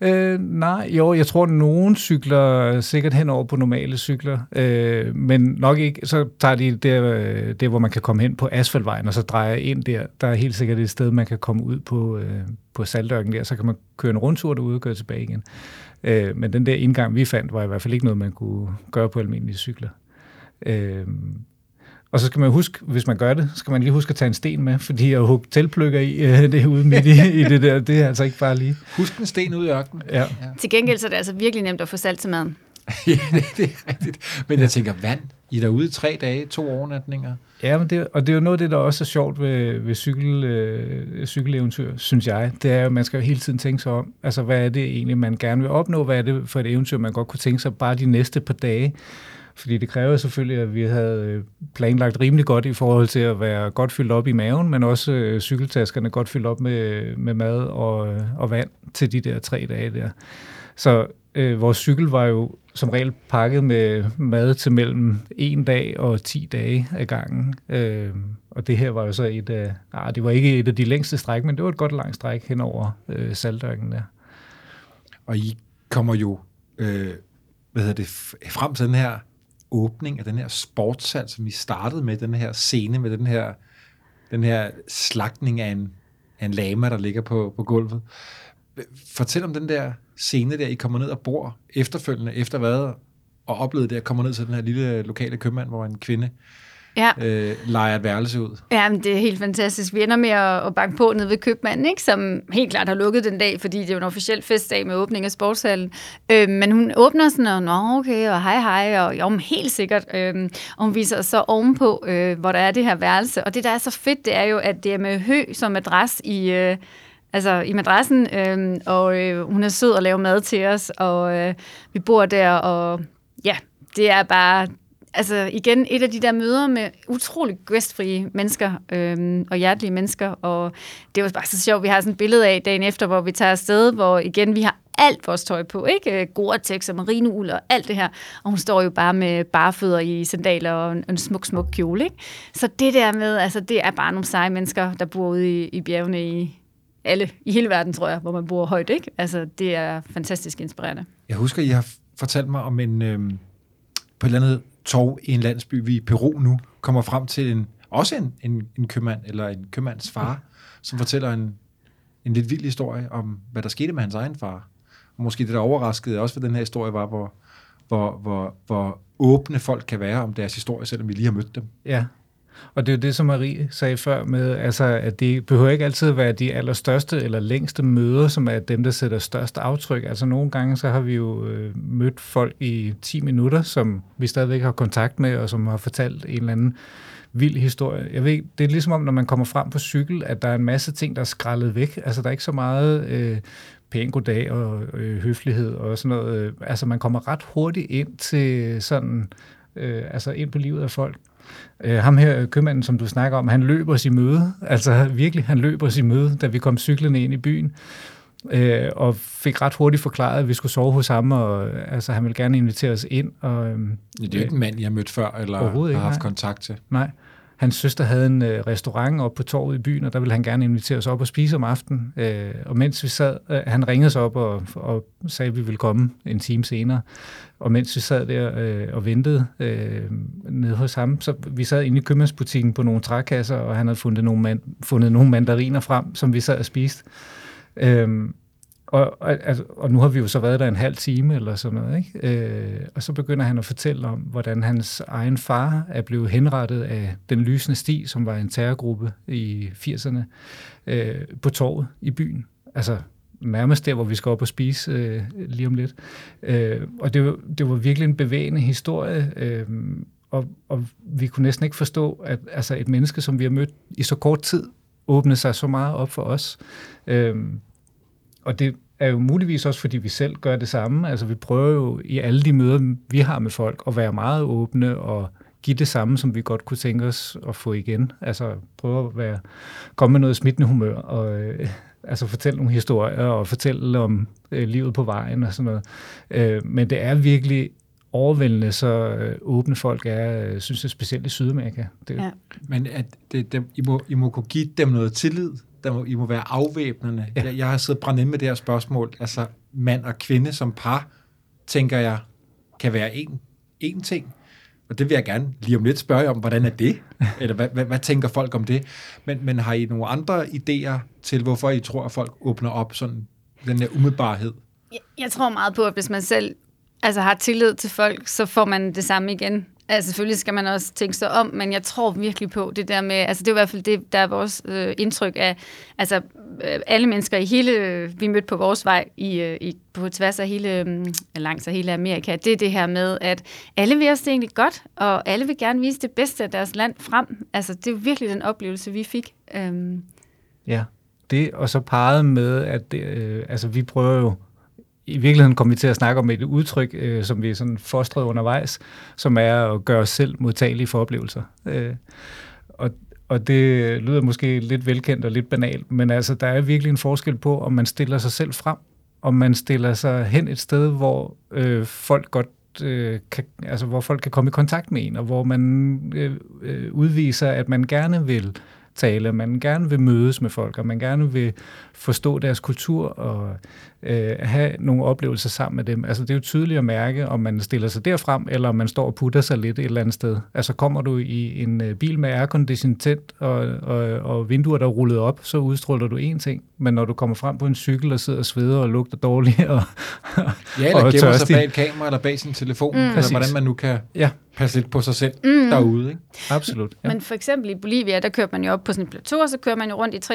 Øh, nej, jo, jeg tror, at nogen cykler sikkert henover på normale cykler, øh, men nok ikke, så tager de der, øh, der, hvor man kan komme hen på asfaltvejen, og så drejer ind der. Der er helt sikkert et sted, man kan komme ud på, øh, på saltørken der, så kan man køre en rundtur derude og køre tilbage igen. Øh, men den der indgang, vi fandt, var i hvert fald ikke noget, man kunne gøre på almindelige cykler. Øh, og så skal man huske, hvis man gør det, skal man lige huske at tage en sten med, fordi at hugge teltpløkker i (laughs) øh, det ude midt i, i det der, det er altså ikke bare lige. Husk en sten ud i ørkenen. Ja. Til gengæld så er det altså virkelig nemt at få salt til maden. (laughs) ja, det, det er rigtigt. Men jeg tænker, vand. I er derude i tre dage, to overnatninger. Ja, men det, og det er jo noget af det, der også er sjovt ved, ved cykel, øh, cykeleventyr, synes jeg. Det er jo, at man skal jo hele tiden tænke sig om, altså hvad er det egentlig, man gerne vil opnå? Hvad er det for et eventyr, man godt kunne tænke sig bare de næste par dage? Fordi det kræver selvfølgelig, at vi havde øh, planlagt rimelig godt i forhold til at være godt fyldt op i maven, men også øh, cykeltaskerne godt fyldt op med, med mad og, øh, og vand til de der tre dage der. Så øh, vores cykel var jo som regel pakket med mad til mellem en dag og 10 dage ad gangen. Øh, og det her var jo så et af, ah, det var ikke et af de længste stræk, men det var et godt langt stræk hen over øh, Saltørken der. Og I kommer jo øh, hvad hedder det, frem til den her åbning af den her sportsal, som vi startede med, den her scene med den her, den her slagtning af en, af en lama, der ligger på, på gulvet. Fortæl om den der scene der, I kommer ned og bor efterfølgende, efter hvad, og oplevede det at kommer ned til den her lille lokale købmand, hvor en kvinde Ja. øh, leger et værelse ud. Ja, men det er helt fantastisk. Vi ender med at, at banke på nede ved købmanden, ikke? som helt klart har lukket den dag, fordi det er jo en officiel festdag med åbning af sportshallen. Øh, men hun åbner sådan, og nå okay, og hej hej, og jo, men helt sikkert. Øh, og hun viser os så ovenpå, øh, hvor der er det her værelse. Og det, der er så fedt, det er jo, at det er med hø som madras i... Øh, altså i madrassen, øh, og øh, hun er sød at lave mad til os, og øh, vi bor der, og ja, det er bare altså igen, et af de der møder med utrolig gæstfrie mennesker øhm, og hjertelige mennesker, og det var bare så sjovt, vi har sådan et billede af dagen efter, hvor vi tager afsted, hvor igen, vi har alt vores tøj på, ikke? Øh, Gore-Tex og marineul og alt det her. Og hun står jo bare med barfødder i sandaler og en, en smuk, smuk kjole, ikke? Så det der med, altså det er bare nogle seje mennesker, der bor ude i, i bjergene i alle, i hele verden, tror jeg, hvor man bor højt, ikke? Altså det er fantastisk inspirerende. Jeg husker, I har fortalt mig om en, øh, på et eller andet tog i en landsby, vi i Peru nu kommer frem til en, også en, en, en købmand, eller en købmands far, som fortæller en, en lidt vild historie om, hvad der skete med hans egen far. Og måske det, der overraskede også ved den her historie, var, hvor, hvor, hvor, hvor åbne folk kan være om deres historie, selvom vi lige har mødt dem. Ja, og det er jo det, som Marie sagde før med, altså, at det behøver ikke altid være de allerstørste eller længste møder, som er dem, der sætter størst aftryk. Altså nogle gange, så har vi jo øh, mødt folk i 10 minutter, som vi stadigvæk har kontakt med, og som har fortalt en eller anden vild historie. Jeg ved, det er ligesom om, når man kommer frem på cykel, at der er en masse ting, der er skrællet væk. Altså der er ikke så meget øh, pæn goddag og øh, høflighed og sådan noget. Altså man kommer ret hurtigt ind til sådan, øh, altså ind på livet af folk. Øh, ham her, købmanden, som du snakker om, han løber os i møde. Altså virkelig, han løber os i møde, da vi kom cyklende ind i byen. Øh, og fik ret hurtigt forklaret, at vi skulle sove hos ham, og altså, han ville gerne invitere os ind. Og, øh, det er jo ikke en mand, jeg har mødt før, eller har haft nej. kontakt til. Nej. Hans søster havde en øh, restaurant oppe på torvet i byen, og der ville han gerne invitere os op og spise om aftenen. Øh, og mens vi sad, øh, han ringede sig op og, og sagde, at vi ville komme en time senere. Og mens vi sad der øh, og ventede øh, nede hos ham, så vi sad inde i købmandsbutikken på nogle trækasser, og han havde fundet nogle, man, fundet nogle mandariner frem, som vi sad og spiste. Øh, og, og, altså, og nu har vi jo så været der en halv time eller sådan noget, ikke? Øh, og så begynder han at fortælle om, hvordan hans egen far er blevet henrettet af den lysende sti, som var en terrorgruppe i 80'erne, øh, på torvet i byen. Altså nærmest der, hvor vi skal op og spise øh, lige om lidt. Øh, og det var, det var virkelig en bevægende historie, øh, og, og vi kunne næsten ikke forstå, at altså, et menneske, som vi har mødt i så kort tid, åbnede sig så meget op for os. Øh, og det er jo muligvis også, fordi vi selv gør det samme. Altså vi prøver jo i alle de møder, vi har med folk, at være meget åbne og give det samme, som vi godt kunne tænke os at få igen. Altså prøve at være, komme med noget smittende humør og øh, altså fortælle nogle historier og fortælle om øh, livet på vejen og sådan noget. Øh, men det er virkelig overvældende, så øh, åbne folk er, øh, synes jeg, specielt i Sydamerika. Det, Ja. Men at det, det, I, må, I må kunne give dem noget tillid. Der må, I må være afvæbnende. Ja. Jeg, jeg har siddet brændt ind med det her spørgsmål. Altså, mand og kvinde som par, tænker jeg, kan være en, en ting. Og det vil jeg gerne lige om lidt spørge om, hvordan er det? (laughs) Eller hvad, hvad, hvad tænker folk om det? Men, men har I nogle andre idéer til, hvorfor I tror, at folk åbner op sådan den der umiddelbarhed? Jeg, jeg tror meget på, at hvis man selv altså, har tillid til folk, så får man det samme igen. Altså, selvfølgelig skal man også tænke sig om, men jeg tror virkelig på det der med, altså det er i hvert fald det, der er vores øh, indtryk af, altså øh, alle mennesker i hele, øh, vi mødte på vores vej i, øh, i, på tværs af hele, øh, langs af hele Amerika, det er det her med, at alle vil os det egentlig godt, og alle vil gerne vise det bedste af deres land frem. Altså det er virkelig den oplevelse, vi fik. Øh. Ja, det og så parret med, at det, øh, altså vi prøver jo, i virkeligheden kom vi til at snakke om et udtryk, øh, som vi er sådan fostret undervejs, som er at gøre os selv modtagelige for oplevelser. Øh, og, og det lyder måske lidt velkendt og lidt banalt, men altså der er virkelig en forskel på, om man stiller sig selv frem, om man stiller sig hen et sted, hvor øh, folk godt øh, kan, altså hvor folk kan komme i kontakt med en, og hvor man øh, øh, udviser, at man gerne vil tale, at man gerne vil mødes med folk, og man gerne vil forstå deres kultur og øh, have nogle oplevelser sammen med dem. Altså det er jo tydeligt at mærke, om man stiller sig derfrem, eller om man står og putter sig lidt et eller andet sted. Altså kommer du i en øh, bil med aircondition tændt og, og, og vinduer, der er rullet op, så udstråler du én ting. Men når du kommer frem på en cykel og sidder og sveder og lugter dårligt (laughs) og, Ja, eller og gemmer sig bag et kamera eller bag sin telefon, mm. eller Præcis. hvordan man nu kan Ja, passe lidt på sig selv mm. derude. Ikke? absolut. Ja. Ja. Men for eksempel i Bolivia, der kørte man jo op på sådan et plateau, og så kører man jo rundt i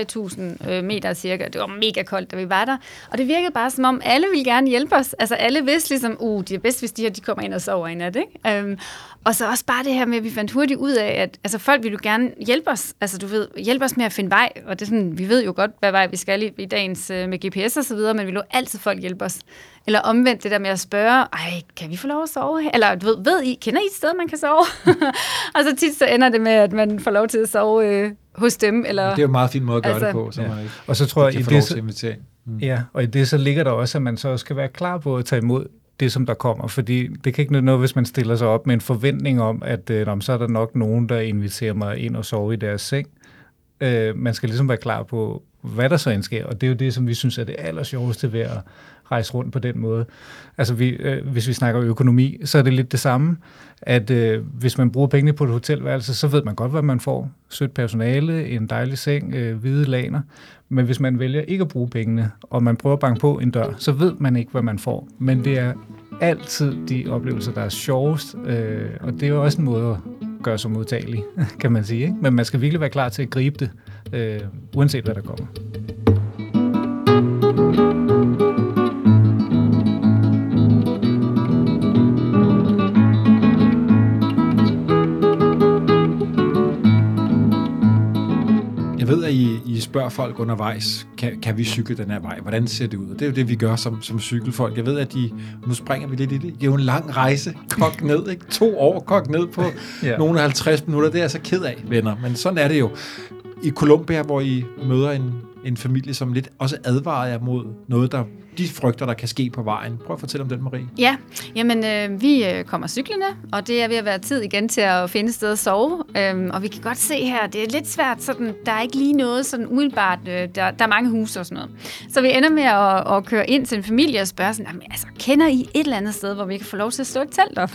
3.000 øh, meter cirka. Det var mega koldt, da vi var der. Og det virkede bare som om, alle ville gerne hjælpe os. Altså alle vidste ligesom, uh, det er bedst, hvis de her de kommer ind og sover i nat, ikke? Um, og så også bare det her med, at vi fandt hurtigt ud af, at altså, folk ville jo gerne hjælpe os. Altså du ved, hjælpe os med at finde vej. Og det er sådan, vi ved jo godt, hvad vej vi skal i, i dagens øh, med GPS og så videre, men vi vil jo altid folk hjælpe os. Eller omvendt det der med at spørge, ej, kan vi få lov at sove her? Eller du ved, ved I, kender I et sted, man kan sove? (laughs) og så tit så ender det med, at man får lov til at sove øh, hos dem. Eller, Det er jo en meget fin måde at gøre Altså- det på, så Ja. Og så tror jeg, kan i få det, Mm. Ja, og i det så ligger der også, at man så skal være klar på at tage imod det, som der kommer. Fordi det kan ikke nytte noget, hvis man stiller sig op med en forventning om, at øh, nå, så er der nok nogen, der inviterer mig ind og sove i deres seng. Øh, man skal ligesom være klar på, hvad der så end sker. Og det er jo det, som vi synes er det aller sjoveste ved at rejse rundt på den måde. Altså vi, øh, hvis vi snakker økonomi, så er det lidt det samme, at øh, hvis man bruger pengene på et hotelværelse, så ved man godt, hvad man får. Sødt personale, en dejlig seng, øh, hvide laner. Men hvis man vælger ikke at bruge pengene, og man prøver at banke på en dør, så ved man ikke, hvad man får. Men det er altid de oplevelser, der er sjovest, øh, og det er jo også en måde at gøre sig modtagelig, (laughs) kan man sige. Ikke? Men man skal virkelig være klar til at gribe det, øh, uanset hvad der kommer. Spørger folk undervejs, kan, kan vi cykle den her vej? Hvordan ser det ud? Og det er jo det, vi gør som, som cykelfolk. Jeg ved, at de, nu springer vi lidt i det, det er jo en lang rejse, kok ned, ikke? To år kok ned på Ja. nogle af 50 minutter. Det er jeg så ked af, venner. Men sådan er det jo. I Colombia, hvor I møder en, en familie, som lidt også advarer jer mod noget, der de frygter, der kan ske på vejen. Prøv at fortælle om den, Marie. Ja, jamen øh, vi øh, kommer cyklerne, og det er ved at være tid igen til at finde et sted at sove. Øhm, og vi kan godt se her, det er lidt svært, sådan, der er ikke lige noget sådan umiddelbart, øh, der, der er mange huse og sådan noget. Så vi ender med at, at køre ind til en familie og spørge sådan, "Jamen, altså, kender I et eller andet sted, hvor vi kan få lov til at slå et telt op?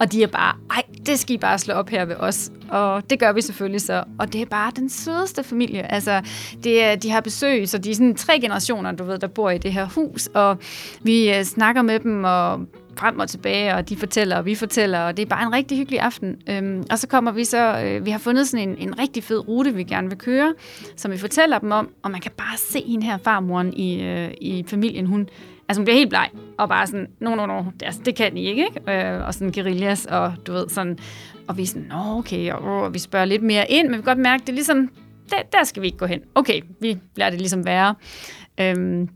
Og de er bare, ej, det skal I bare slå op her ved os. Og det gør vi selvfølgelig så. Og det er bare den sødeste familie. Altså, det er, de har besøg, så de er sådan tre generationer, du ved, der bor i det her hus. Og vi øh, snakker med dem og frem og tilbage, og de fortæller, og vi fortæller, og det er bare en rigtig hyggelig aften. Øhm, og så kommer vi så, øh, vi har fundet sådan en, en rigtig fed rute, vi gerne vil køre, som vi fortæller dem om, og man kan bare se hende her farmoren i, øh, i familien, hun, altså hun bliver helt bleg, og bare sådan, no, no, no, det, altså, det kan I ikke, ikke? Øh, og sådan guerillas, og du ved, sådan, og vi er sådan, nå, okay, og, og vi spørger lidt mere ind, men vi kan godt mærke, det er ligesom, der, der skal vi ikke gå hen. Okay, vi lader det ligesom være. Øhm,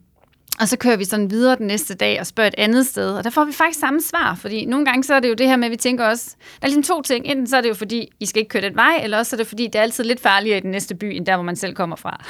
og så kører vi sådan videre den næste dag og spørger et andet sted, og der får vi faktisk samme svar, fordi nogle gange så er det jo det her med, at vi tænker også, der er ligesom to ting. Enten så er det jo fordi, I skal ikke køre den vej, eller også er det fordi, det er altid lidt farligere i den næste by, end der, hvor man selv kommer fra.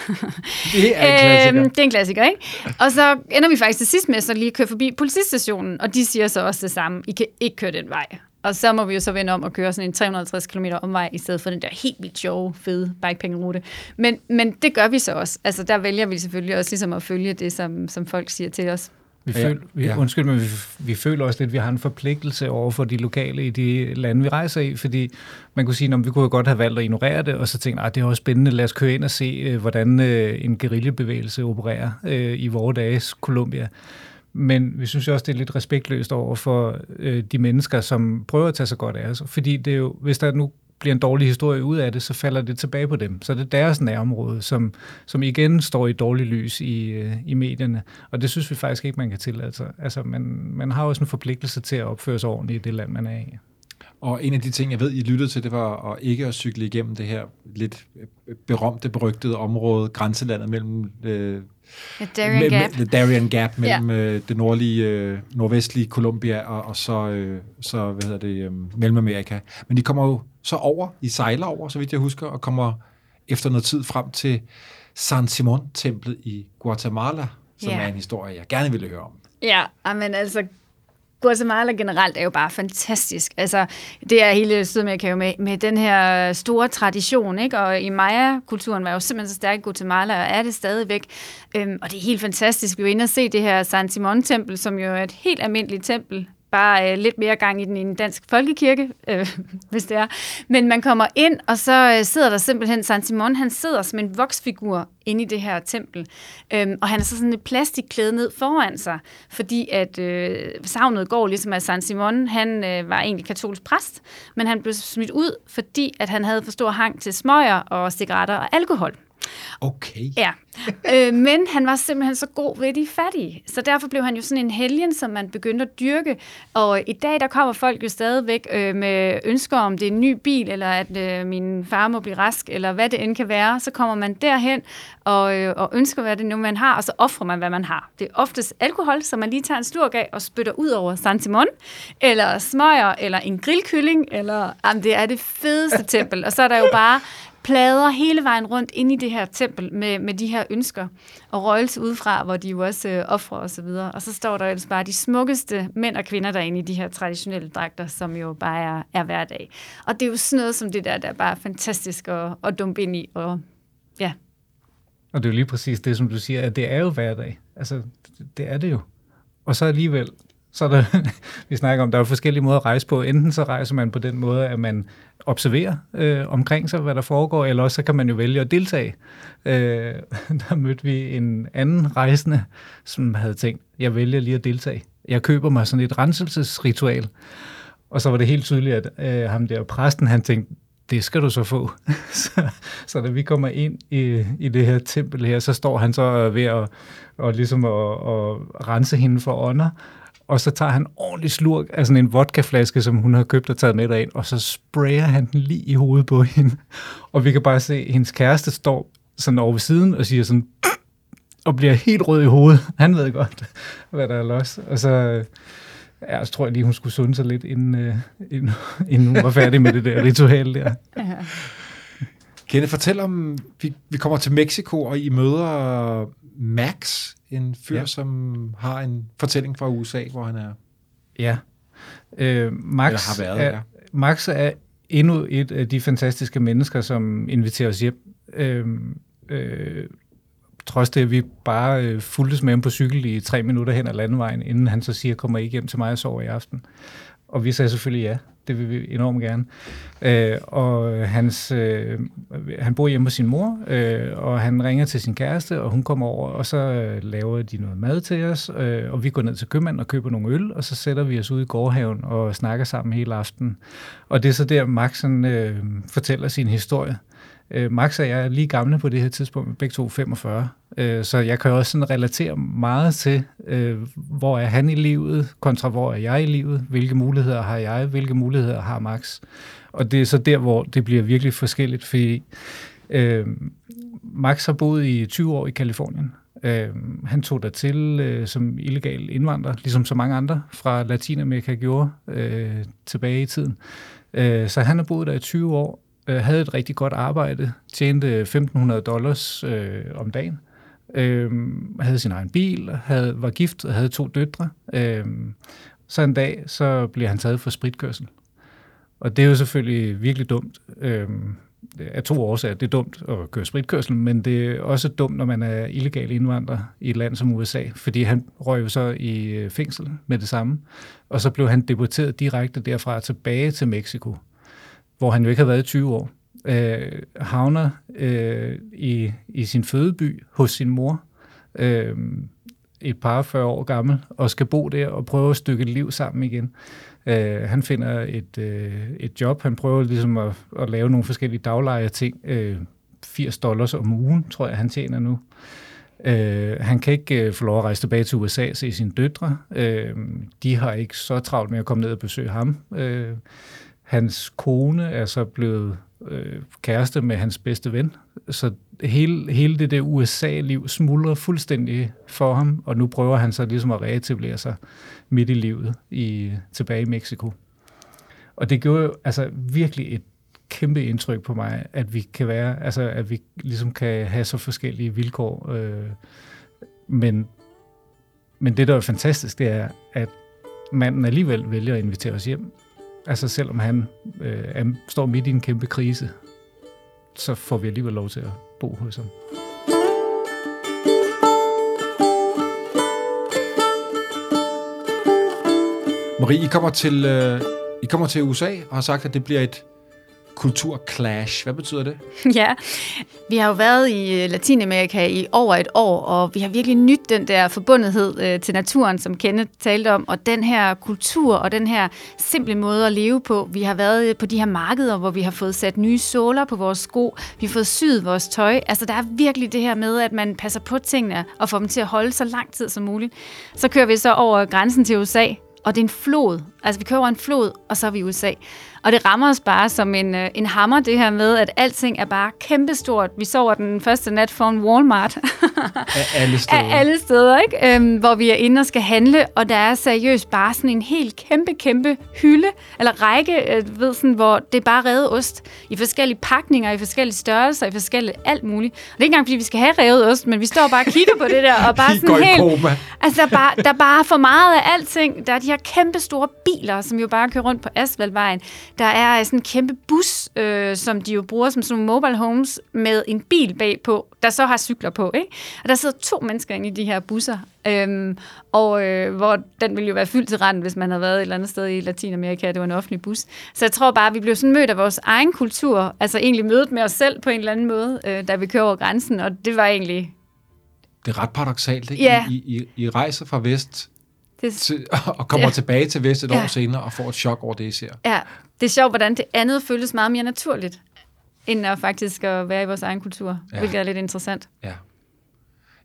Det er en (laughs) klassiker. Øhm, det er en klassiker, ikke? Og så ender vi faktisk til sidst med så lige at køre forbi politistationen, og de siger så også det samme. I kan ikke køre den vej. Og så må vi jo så vende om og køre sådan en 350 km omvej, i stedet for den der helt vildt sjove, fede bikepacking-rute. Men, men det gør vi så også. Altså der vælger vi selvfølgelig også ligesom at følge det, som, som folk siger til os. Vi Ja, føl, vi, ja. Undskyld, men vi, vi føler også lidt, at vi har en forpligtelse over for de lokale i de lande, vi rejser i, fordi man kunne sige, at vi kunne godt have valgt at ignorere det, og så tænke, at det er også spændende, lad os køre ind og se, øh, hvordan øh, en guerillabevægelse opererer øh, i vores dages Colombia. Men vi synes jo også, det er lidt respektløst over for øh, de mennesker, som prøver at tage sig godt af os. Fordi det er jo, hvis der nu bliver en dårlig historie ud af det, så falder det tilbage på dem. Så det er deres nærområde, som, som igen står i dårlig lys i, øh, i medierne. Og det synes vi faktisk ikke, man kan tillade sig. Altså, man, man har også en forpligtelse til at opføre sig ordentligt i det land, man er i. Og en af de ting, jeg ved, I lyttede til, det var at ikke at cykle igennem det her lidt øh, berømte, berygtede område, grænselandet mellem øh, Ja, Darien me- Gap. me- the Darien Gap mellem ja. øh, det nordlige, øh, nordvestlige Colombia og, og så, øh, så hvad hedder det, øh, Mellemamerika. Men de kommer jo så over, I sejler over, så vidt jeg husker, og kommer efter noget tid frem til San Simon-templet i Guatemala, som Ja. er en historie, jeg gerne ville høre om. Ja, men altså, Guatemala generelt er jo bare fantastisk. Altså, det er hele Sydamerika jo med, med den her store tradition, ikke? Og i Maya-kulturen var jo simpelthen så stærk i Guatemala, og er det stadigvæk. Øhm, og det er helt fantastisk. Vi er inde og se det her San Simon-tempel, som jo er et helt almindeligt tempel, bare øh, lidt mere gang i den i en dansk folkekirke, øh, (laughs) hvis det er. Men man kommer ind, og så øh, sidder der simpelthen San Simon, han sidder som en voksfigur inde i det her tempel. Øhm, og han har så sådan et plastikklæde ned foran sig, fordi at øh, savnet går ligesom at San Simon, han øh, var egentlig katolsk præst, men han blev smidt ud, fordi at han havde for stor hang til smøger og cigaretter og alkohol. Okay. Ja, (laughs) øh, men han var simpelthen så god ved de fattige. Så derfor blev han jo sådan en helgen, som man begyndte at dyrke. Og i dag, der kommer folk jo stadigvæk øh, med ønsker om, det er en ny bil, eller at øh, min far må blive rask, eller hvad det end kan være. Så kommer man derhen og, øh, og ønsker, hvad det nu man har, og så offrer man, hvad man har. Det er oftest alkohol, som man lige tager en slurk af og spytter ud over San Simon, eller smøger, eller en grillkylling, eller jamen, det er det fedeste tempel. Og så er der jo bare plader hele vejen rundt ind i det her tempel med, med de her ønsker og røgelse udefra, hvor de jo også øh, offrer og så videre. Og så står der ellers bare de smukkeste mænd og kvinder derinde i de her traditionelle dragter, som jo bare er, er hverdag. Og det er jo sådan noget som det der, der er bare fantastisk at, at dumpe ind i. Og, ja. og det er jo lige præcis det, som du siger, at det er jo hverdag. Altså, det er det jo. Og så alligevel, så der, (laughs) vi snakker om, der er forskellige måder at rejse på. Enten så rejser man på den måde, at man observerer øh, omkring sig, hvad der foregår, eller også så kan man jo vælge at deltage. Øh, (laughs) der mødte vi en anden rejsende, som havde tænkt, jeg vælger lige at deltage. Jeg køber mig sådan et renselsesritual. Og så var det helt tydeligt, at øh, ham der præsten, han tænkte, det skal du så få. (laughs) så, så da vi kommer ind i, i det her tempel her, så står han så ved at, og ligesom at, at rense hende for ånder, og så tager han ordentlig slurk af sådan en vodkaflaske, som hun har købt og taget med derind, og så sprayer han den lige i hovedet på hende. Og vi kan bare se, at hendes kæreste står sådan over ved siden og siger sådan, (clears throat) og bliver helt rød i hovedet. Han ved godt, (laughs) hvad der er los. Og så, ja, så tror jeg lige, hun skulle sunde sig lidt, inden, øh, inden, (laughs) inden hun var færdig med det der (laughs) ritual der. ja. Kenneth, fortæl om, vi, vi kommer til Mexico, og I møder Max, en fyr, ja. Som har en fortælling fra USA, hvor han er, Ja. Øh, Max, eller har været. er, ja. Max er endnu et af de fantastiske mennesker, som inviterer os hjem. Øh, øh, trods det, at vi bare øh, fuldtes med ham på cykel i tre minutter hen ad landevejen, inden han så siger, kommer I ikke hjem til mig og sover i aften? Og vi sagde selvfølgelig ja, det vil vi enormt gerne. Øh, og øh, hans, øh, han bor hjemme hos sin mor, øh, og han ringer til sin kæreste, og hun kommer over, og så øh, laver de noget mad til os, øh, og vi går ned til købmanden og køber nogle øl, og så sætter vi os ud i gårdhaven og snakker sammen hele aften. Og det er så der, Max han, øh, fortæller sin historie. Øh, Max og jeg er lige gamle på det her tidspunkt, begge to 45, øh, så jeg kan også sådan relatere meget til, øh, hvor er han i livet, kontra hvor er jeg i livet, hvilke muligheder har jeg, hvilke muligheder har Max. Og det er så der, hvor det bliver virkelig forskelligt, fordi øh, Max har boet i 20 år i Kalifornien. Øh, han tog der til øh, som illegal indvandrer, ligesom så mange andre fra Latinamerika gjorde øh, tilbage i tiden. Øh, så han har boet der i 20 år, øh, havde et rigtig godt arbejde, tjente 1.500 dollars øh, om dagen, øh, havde sin egen bil, havde, var gift og havde to døtre. Øh, så en dag, så bliver han taget for spritkørsel. Og det er jo selvfølgelig virkelig dumt. Øh, af to årsager. Det er dumt at køre spritkørsel, men det er også dumt, når man er illegal indvandrer i et land som USA, fordi han røg jo så i øh, fængsel med det samme, og så blev han deporteret direkte derfra tilbage til Mexico, hvor han jo ikke har været i 20 år. Øh, havner øh, i, i sin fødeby hos sin mor, øh, et par 40 år gammel, og skal bo der og prøve at stykke et liv sammen igen. Øh, han finder et, øh, et job, han prøver ligesom at, at lave nogle forskellige dagleje ting. Øh, 80 dollars om ugen, tror jeg, han tjener nu. Øh, han kan ikke øh, få lov at rejse tilbage til USA og se sine døtre. Øh, de har ikke så travlt med at komme ned og besøge ham. Øh, hans kone er så blevet øh, kæreste med hans bedste ven. Så hele, hele det der USA-liv smuldrer fuldstændig for ham, og nu prøver han så ligesom at reetablere sig midt i livet i, tilbage i Mexico. Og det gjorde jo altså virkelig et kæmpe indtryk på mig, at vi kan være, altså at vi ligesom kan have så forskellige vilkår. Øh, men, men det, der er fantastisk, det er, at manden alligevel vælger at invitere os hjem. Altså selvom han øh, er, står midt i en kæmpe krise, så får vi alligevel lov til at bo hos ham. Marie, I kommer til, øh, I kommer til USA og har sagt, at det bliver et kulturclash. Hvad betyder det? (laughs) Ja, vi har jo været i øh, Latinamerika i over et år, og vi har virkelig nyt den der forbundethed øh, til naturen, som Kenneth talte om, og den her kultur og den her simple måde at leve på. Vi har været øh, på de her markeder, hvor vi har fået sat nye såler på vores sko, vi har fået syet vores tøj. Altså, der er virkelig det her med, at man passer på tingene og får dem til at holde så lang tid som muligt. Så kører vi så over grænsen til USA, og det er en flod. Altså, vi kører over en flod, og så er vi i USA. Og det rammer os bare som en, øh, en hammer, det her med, at alting er bare kæmpestort. Vi sover den første nat foran Walmart. (laughs) Af alle steder. Af alle steder, ikke? Øhm, hvor vi er inde og skal handle, og der er seriøst bare sådan en helt kæmpe, kæmpe hylde, eller række, øh, ved sådan, hvor det er bare revet ost i forskellige pakninger, i forskellige størrelser, i forskellige alt muligt. Og det er ikke engang, fordi vi skal have revet ost, men vi står bare og kigger på det der, og bare (laughs) sådan helt... Altså, der er, bare, der er bare for meget af alting. Der er de her kæmpe store biler, som jo bare kører rundt på asfaltvejen. Der er sådan en kæmpe bus, øh, som de jo bruger som sådan nogle mobile homes, med en bil bagpå, der så har cykler på. Ikke? Og der sidder to mennesker inde i de her busser, øhm, og øh, hvor den ville jo være fyldt til randen, hvis man havde været et eller andet sted i Latinamerika, det var en offentlig bus. Så jeg tror bare, at vi blev sådan mødt af vores egen kultur, altså egentlig mødet med os selv på en eller anden måde, øh, da vi kører over grænsen, og det var egentlig... Det er ret paradoxalt, ikke? Ja. I, I, I rejser fra vest Det, til, (laughs) og kommer Ja. tilbage til vest et Ja. år senere og får et chok over det, I ser. Ja, det er sjovt, hvordan det andet føles meget mere naturligt, end at faktisk at være i vores egen kultur, Ja. hvilket er lidt interessant. Ja.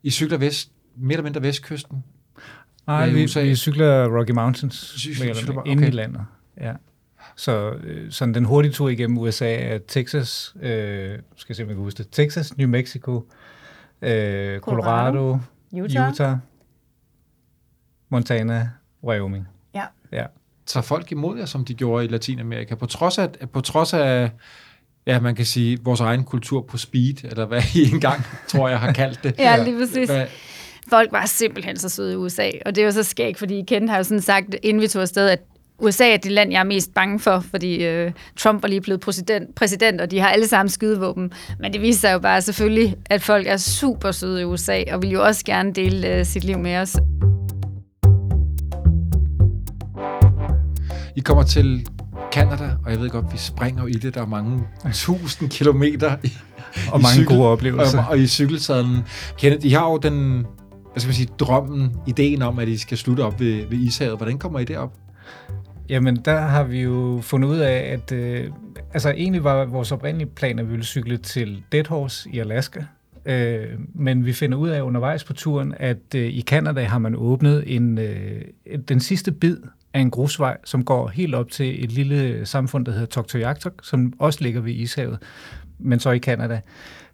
I cykler vest, mere eller mindre vestkysten. Nej, i vi, vi cykler Rocky Mountains cykler inde okay. i landet. Ja. Så øh, sådan den hurtige tur igennem USA er Texas, øh, skal jeg se, om jeg kan huske det, Texas, New Mexico, øh, Colorado, Colorado, Utah. Utah, Montana, Wyoming. Ja. Ja. Tager folk imod jer, som de gjorde i Latinamerika, på trods af, på trods af ja, man kan sige, vores egen kultur på speed, eller hvad I engang, (laughs) tror jeg, har kaldt det. Ja, lige præcis. Hvad, Folk var simpelthen så søde i USA, og det er jo så skægt, fordi Ken har jo sådan sagt, inden vi tog afsted, at USA er det land, jeg er mest bange for, fordi øh, Trump var lige blevet præsident, præsident, og de har alle sammen skydevåben. Men det viser sig jo bare selvfølgelig, at folk er super søde i USA, og vil jo også gerne dele øh, sit liv med os. I kommer til Canada, og jeg ved godt, vi springer i det, der er mange tusind kilometer i, Og i mange cykel- gode oplevelser. Og, og i cykelsadlen. Kenneth, I har jo den, hvad skal man sige, drømmen, ideen om, at I skal slutte op ved, ved Ishavet. Hvordan kommer I derop? Jamen, der har vi jo fundet ud af, at øh, altså egentlig var vores oprindelige plan, at vi ville cykle til Dead Horse i Alaska. Øh, men vi finder ud af undervejs på turen, at øh, i Kanada har man åbnet en, øh, den sidste bid af en grusvej, som går helt op til et lille samfund, der hedder Tuktoyaktuk, som også ligger ved Ishavet, men så i Kanada.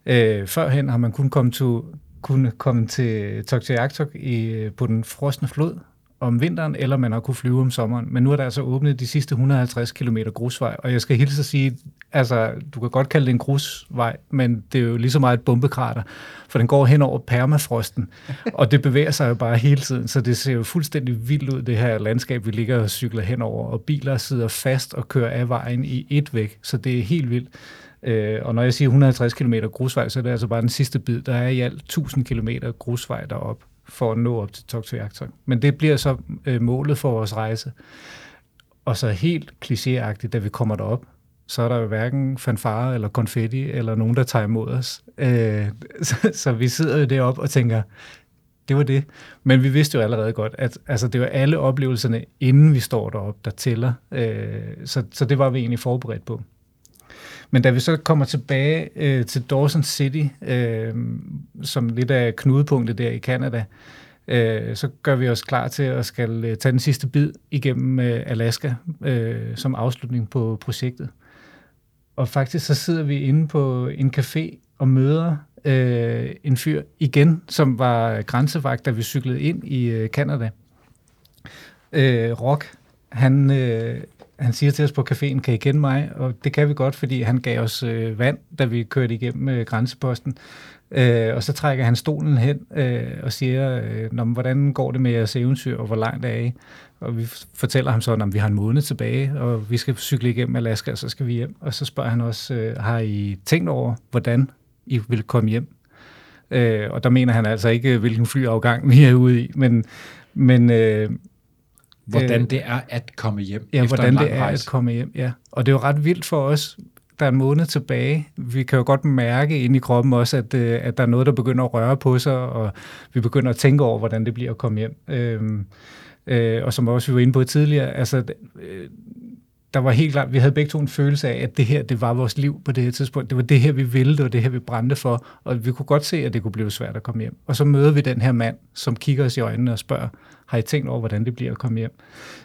Øh, førhen har man kun kommet til, kunne komme til Tuktoyaktuk i, øh, på den frosne flod, om vinteren, eller man har kunne flyve om sommeren. Men nu er der altså åbnet de sidste 150 km grusvej, og jeg skal hilse at sige, altså, du kan godt kalde det en grusvej, men det er jo lige så meget et bombekrater, for den går hen over permafrosten, (laughs) og det bevæger sig jo bare hele tiden, så det ser jo fuldstændig vildt ud, det her landskab, vi ligger og cykler henover, og biler sidder fast og kører af vejen i et væk, så det er helt vildt. Øh, og når jeg siger 150 km grusvej, så er det altså bare den sidste bid. Der er i alt 1000 km grusvej derop for at nå op til Tuktoyaktuk. Men det bliver så øh, målet for vores rejse. Og så helt klichéagtigt, da vi kommer derop, så er der jo hverken fanfare eller konfetti eller nogen, der tager imod os. Øh, (laughs) så, så vi sidder jo deroppe og tænker, det var det. Men vi vidste jo allerede godt, at altså, det var alle oplevelserne, inden vi står deroppe, der tæller. Øh, så, så det var vi egentlig forberedt på. Men da vi så kommer tilbage øh, til Dawson City, øh, som lidt af knudepunktet der i Canada, øh, så gør vi os klar til at skal øh, tage den sidste bid igennem øh, Alaska øh, som afslutning på projektet. Og faktisk så sidder vi inde på en café og møder øh, en fyr igen, som var grænsevagt, da vi cyklede ind i øh, Canada. Øh, Rock, han, øh, han siger til os på caféen, kan I kende mig? Og det kan vi godt, fordi han gav os øh, vand, da vi kørte igennem øh, grænseposten. Øh, og så trækker han stolen hen øh, og siger, øh, Nå, men hvordan går det med jeres eventyr, og hvor langt er I? Og vi fortæller ham så, at vi har en måned tilbage, og vi skal cykle igennem Alaska, og så skal vi hjem. Og så spørger han også, øh, har I tænkt over, hvordan I vil komme hjem? Øh, og der mener han altså ikke, hvilken flyafgang vi er ude i, men, men øh, Hvordan Øh, det er at komme hjem ja, efter hvordan en lang det er rejse. at komme hjem. Ja. Og det er jo ret vildt for os, der er en måned tilbage. Vi kan jo godt mærke ind i kroppen også, at, øh, at der er noget, der begynder at røre på sig, og vi begynder at tænke over, hvordan det bliver at komme hjem. Øhm, øh, og som også vi var inde på tidligere, altså, øh, der var helt klart, vi havde begge to en følelse af, at det her, det var vores liv på det her tidspunkt. Det var det her, vi ville, det var det her, vi brændte for, og vi kunne godt se, at det kunne blive svært at komme hjem. Og så møder vi den her mand, som kigger os i øjnene og spørger, har I tænkt over, hvordan det bliver at komme hjem?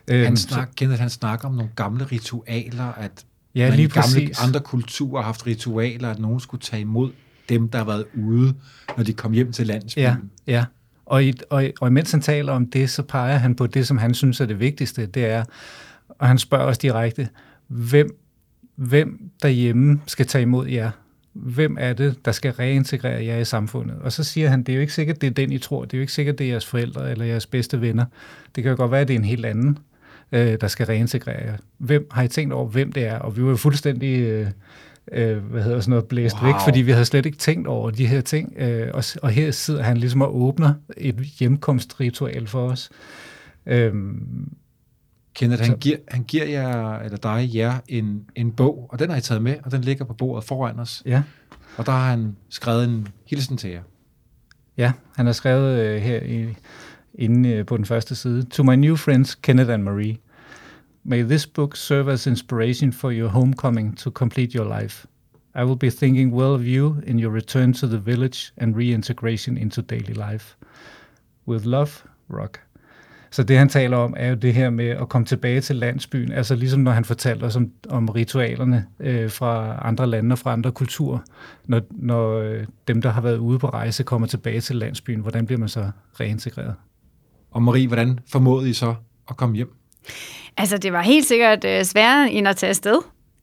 Han, Øhm, snak, Kenneth, han snakker om nogle gamle ritualer, at Ja, man lige i gamle præcis. andre kulturer har haft ritualer, at nogen skulle tage imod dem, der har været ude, når de kom hjem til landsbyen. Ja, ja. Og, i, og, og imens han taler om det, så peger han på det, som han synes er det vigtigste. Det er, og han spørger os direkte, hvem, hvem derhjemme skal tage imod jer? Hvem er det, der skal reintegrere jer i samfundet? Og så siger han, det er jo ikke sikkert, det er den, I tror. Det er jo ikke sikkert, det er jeres forældre eller jeres bedste venner. Det kan jo godt være, at det er en helt anden, øh, der skal reintegrere jer. Hvem har I tænkt over, hvem det er? Og vi var jo fuldstændig... Øh, øh, hvad hedder sådan noget, blæst wow. Væk, fordi vi havde slet ikke tænkt over de her ting. Øh, og, og her sidder han ligesom og åbner et hjemkomstritual for os. Øhm, Kenneth, han giver, han giver jer, eller dig, jer, en, en bog, og den har I taget med, og den ligger på bordet foran os. ja, Og der har han skrevet en hilsen til jer. ja, han har skrevet øh, her i, inde øh, på den første side. To my new friends, Kenneth and Marie. May this book serve as inspiration for your homecoming to complete your life. I will be thinking well of you in your return to the village and reintegration into daily life. With love, Rock. Så det, han taler om, er jo det her med at komme tilbage til landsbyen. Altså ligesom når han fortalte os om, om ritualerne øh, fra andre lande og fra andre kulturer. Når, når øh, dem, der har været ude på rejse, kommer tilbage til landsbyen, hvordan bliver man så reintegreret? Og Marie, hvordan formåede I så at komme hjem? Altså, det var helt sikkert øh, sværere end at tage afsted,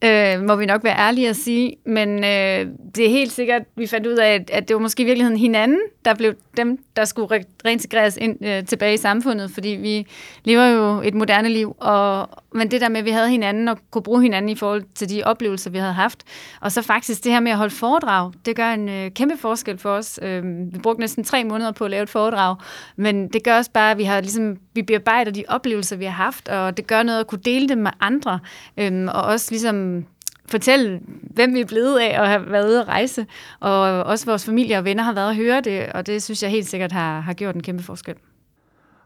øh, må vi nok være ærlige at sige. Men øh, det er helt sikkert, vi fandt ud af, at, at det var måske i virkeligheden hinanden, der blev dem, der skulle re- reintegreres ind, øh, tilbage i samfundet, fordi vi lever jo et moderne liv, og, men det der med, at vi havde hinanden og kunne bruge hinanden i forhold til de oplevelser, vi havde haft, og så faktisk det her med at holde foredrag, det gør en øh, kæmpe forskel for os. Øh, vi brugte næsten tre måneder på at lave et foredrag, men det gør også bare, at vi har ligesom, vi bearbejder de oplevelser, vi har haft, og det gør noget at kunne dele dem med andre, øh, og også ligesom fortælle, hvem vi er blevet af at have været ude at rejse, og også vores familie og venner har været at høre det, og det synes jeg helt sikkert har, har gjort en kæmpe forskel.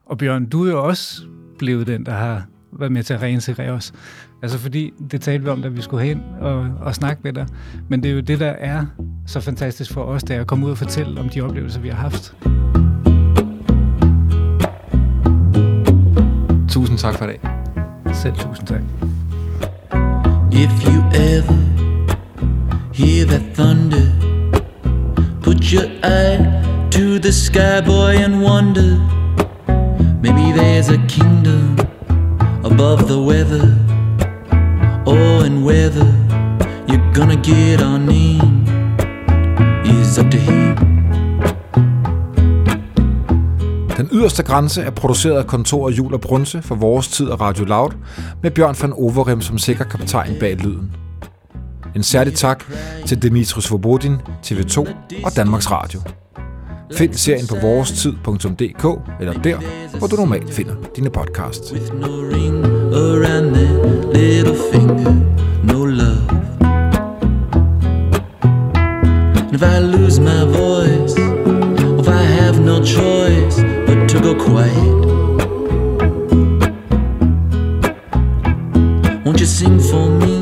Og Bjørn, du er jo også blevet den, der har været med til at reintegrere os. Altså fordi, det talte vi om, da vi skulle hen og, og snakke med dig. Men det er jo det, der er så fantastisk for os, det er at komme ud og fortælle om de oplevelser, vi har haft. Tusind tak for i dag. Selv tusind tak. If you ever hear that thunder, put your eye to the sky, boy, and wonder. Maybe there's a kingdom above the weather. Oh, and whether you're gonna get on in is up to him. Den yderste grænse er produceret af kontoret Jul og Brunse for vores tid af Radio Loud, med Bjørn van Overem som sikker kaptajn bag lyden. En særlig tak til Dimitris Vobodin, TV2 og Danmarks Radio. Find serien på vorestid.dk eller der, hvor du normalt finder dine podcasts. with no ring around that little finger, no love. And if I lose my voice, if I have no choice but to go quiet, won't you sing for me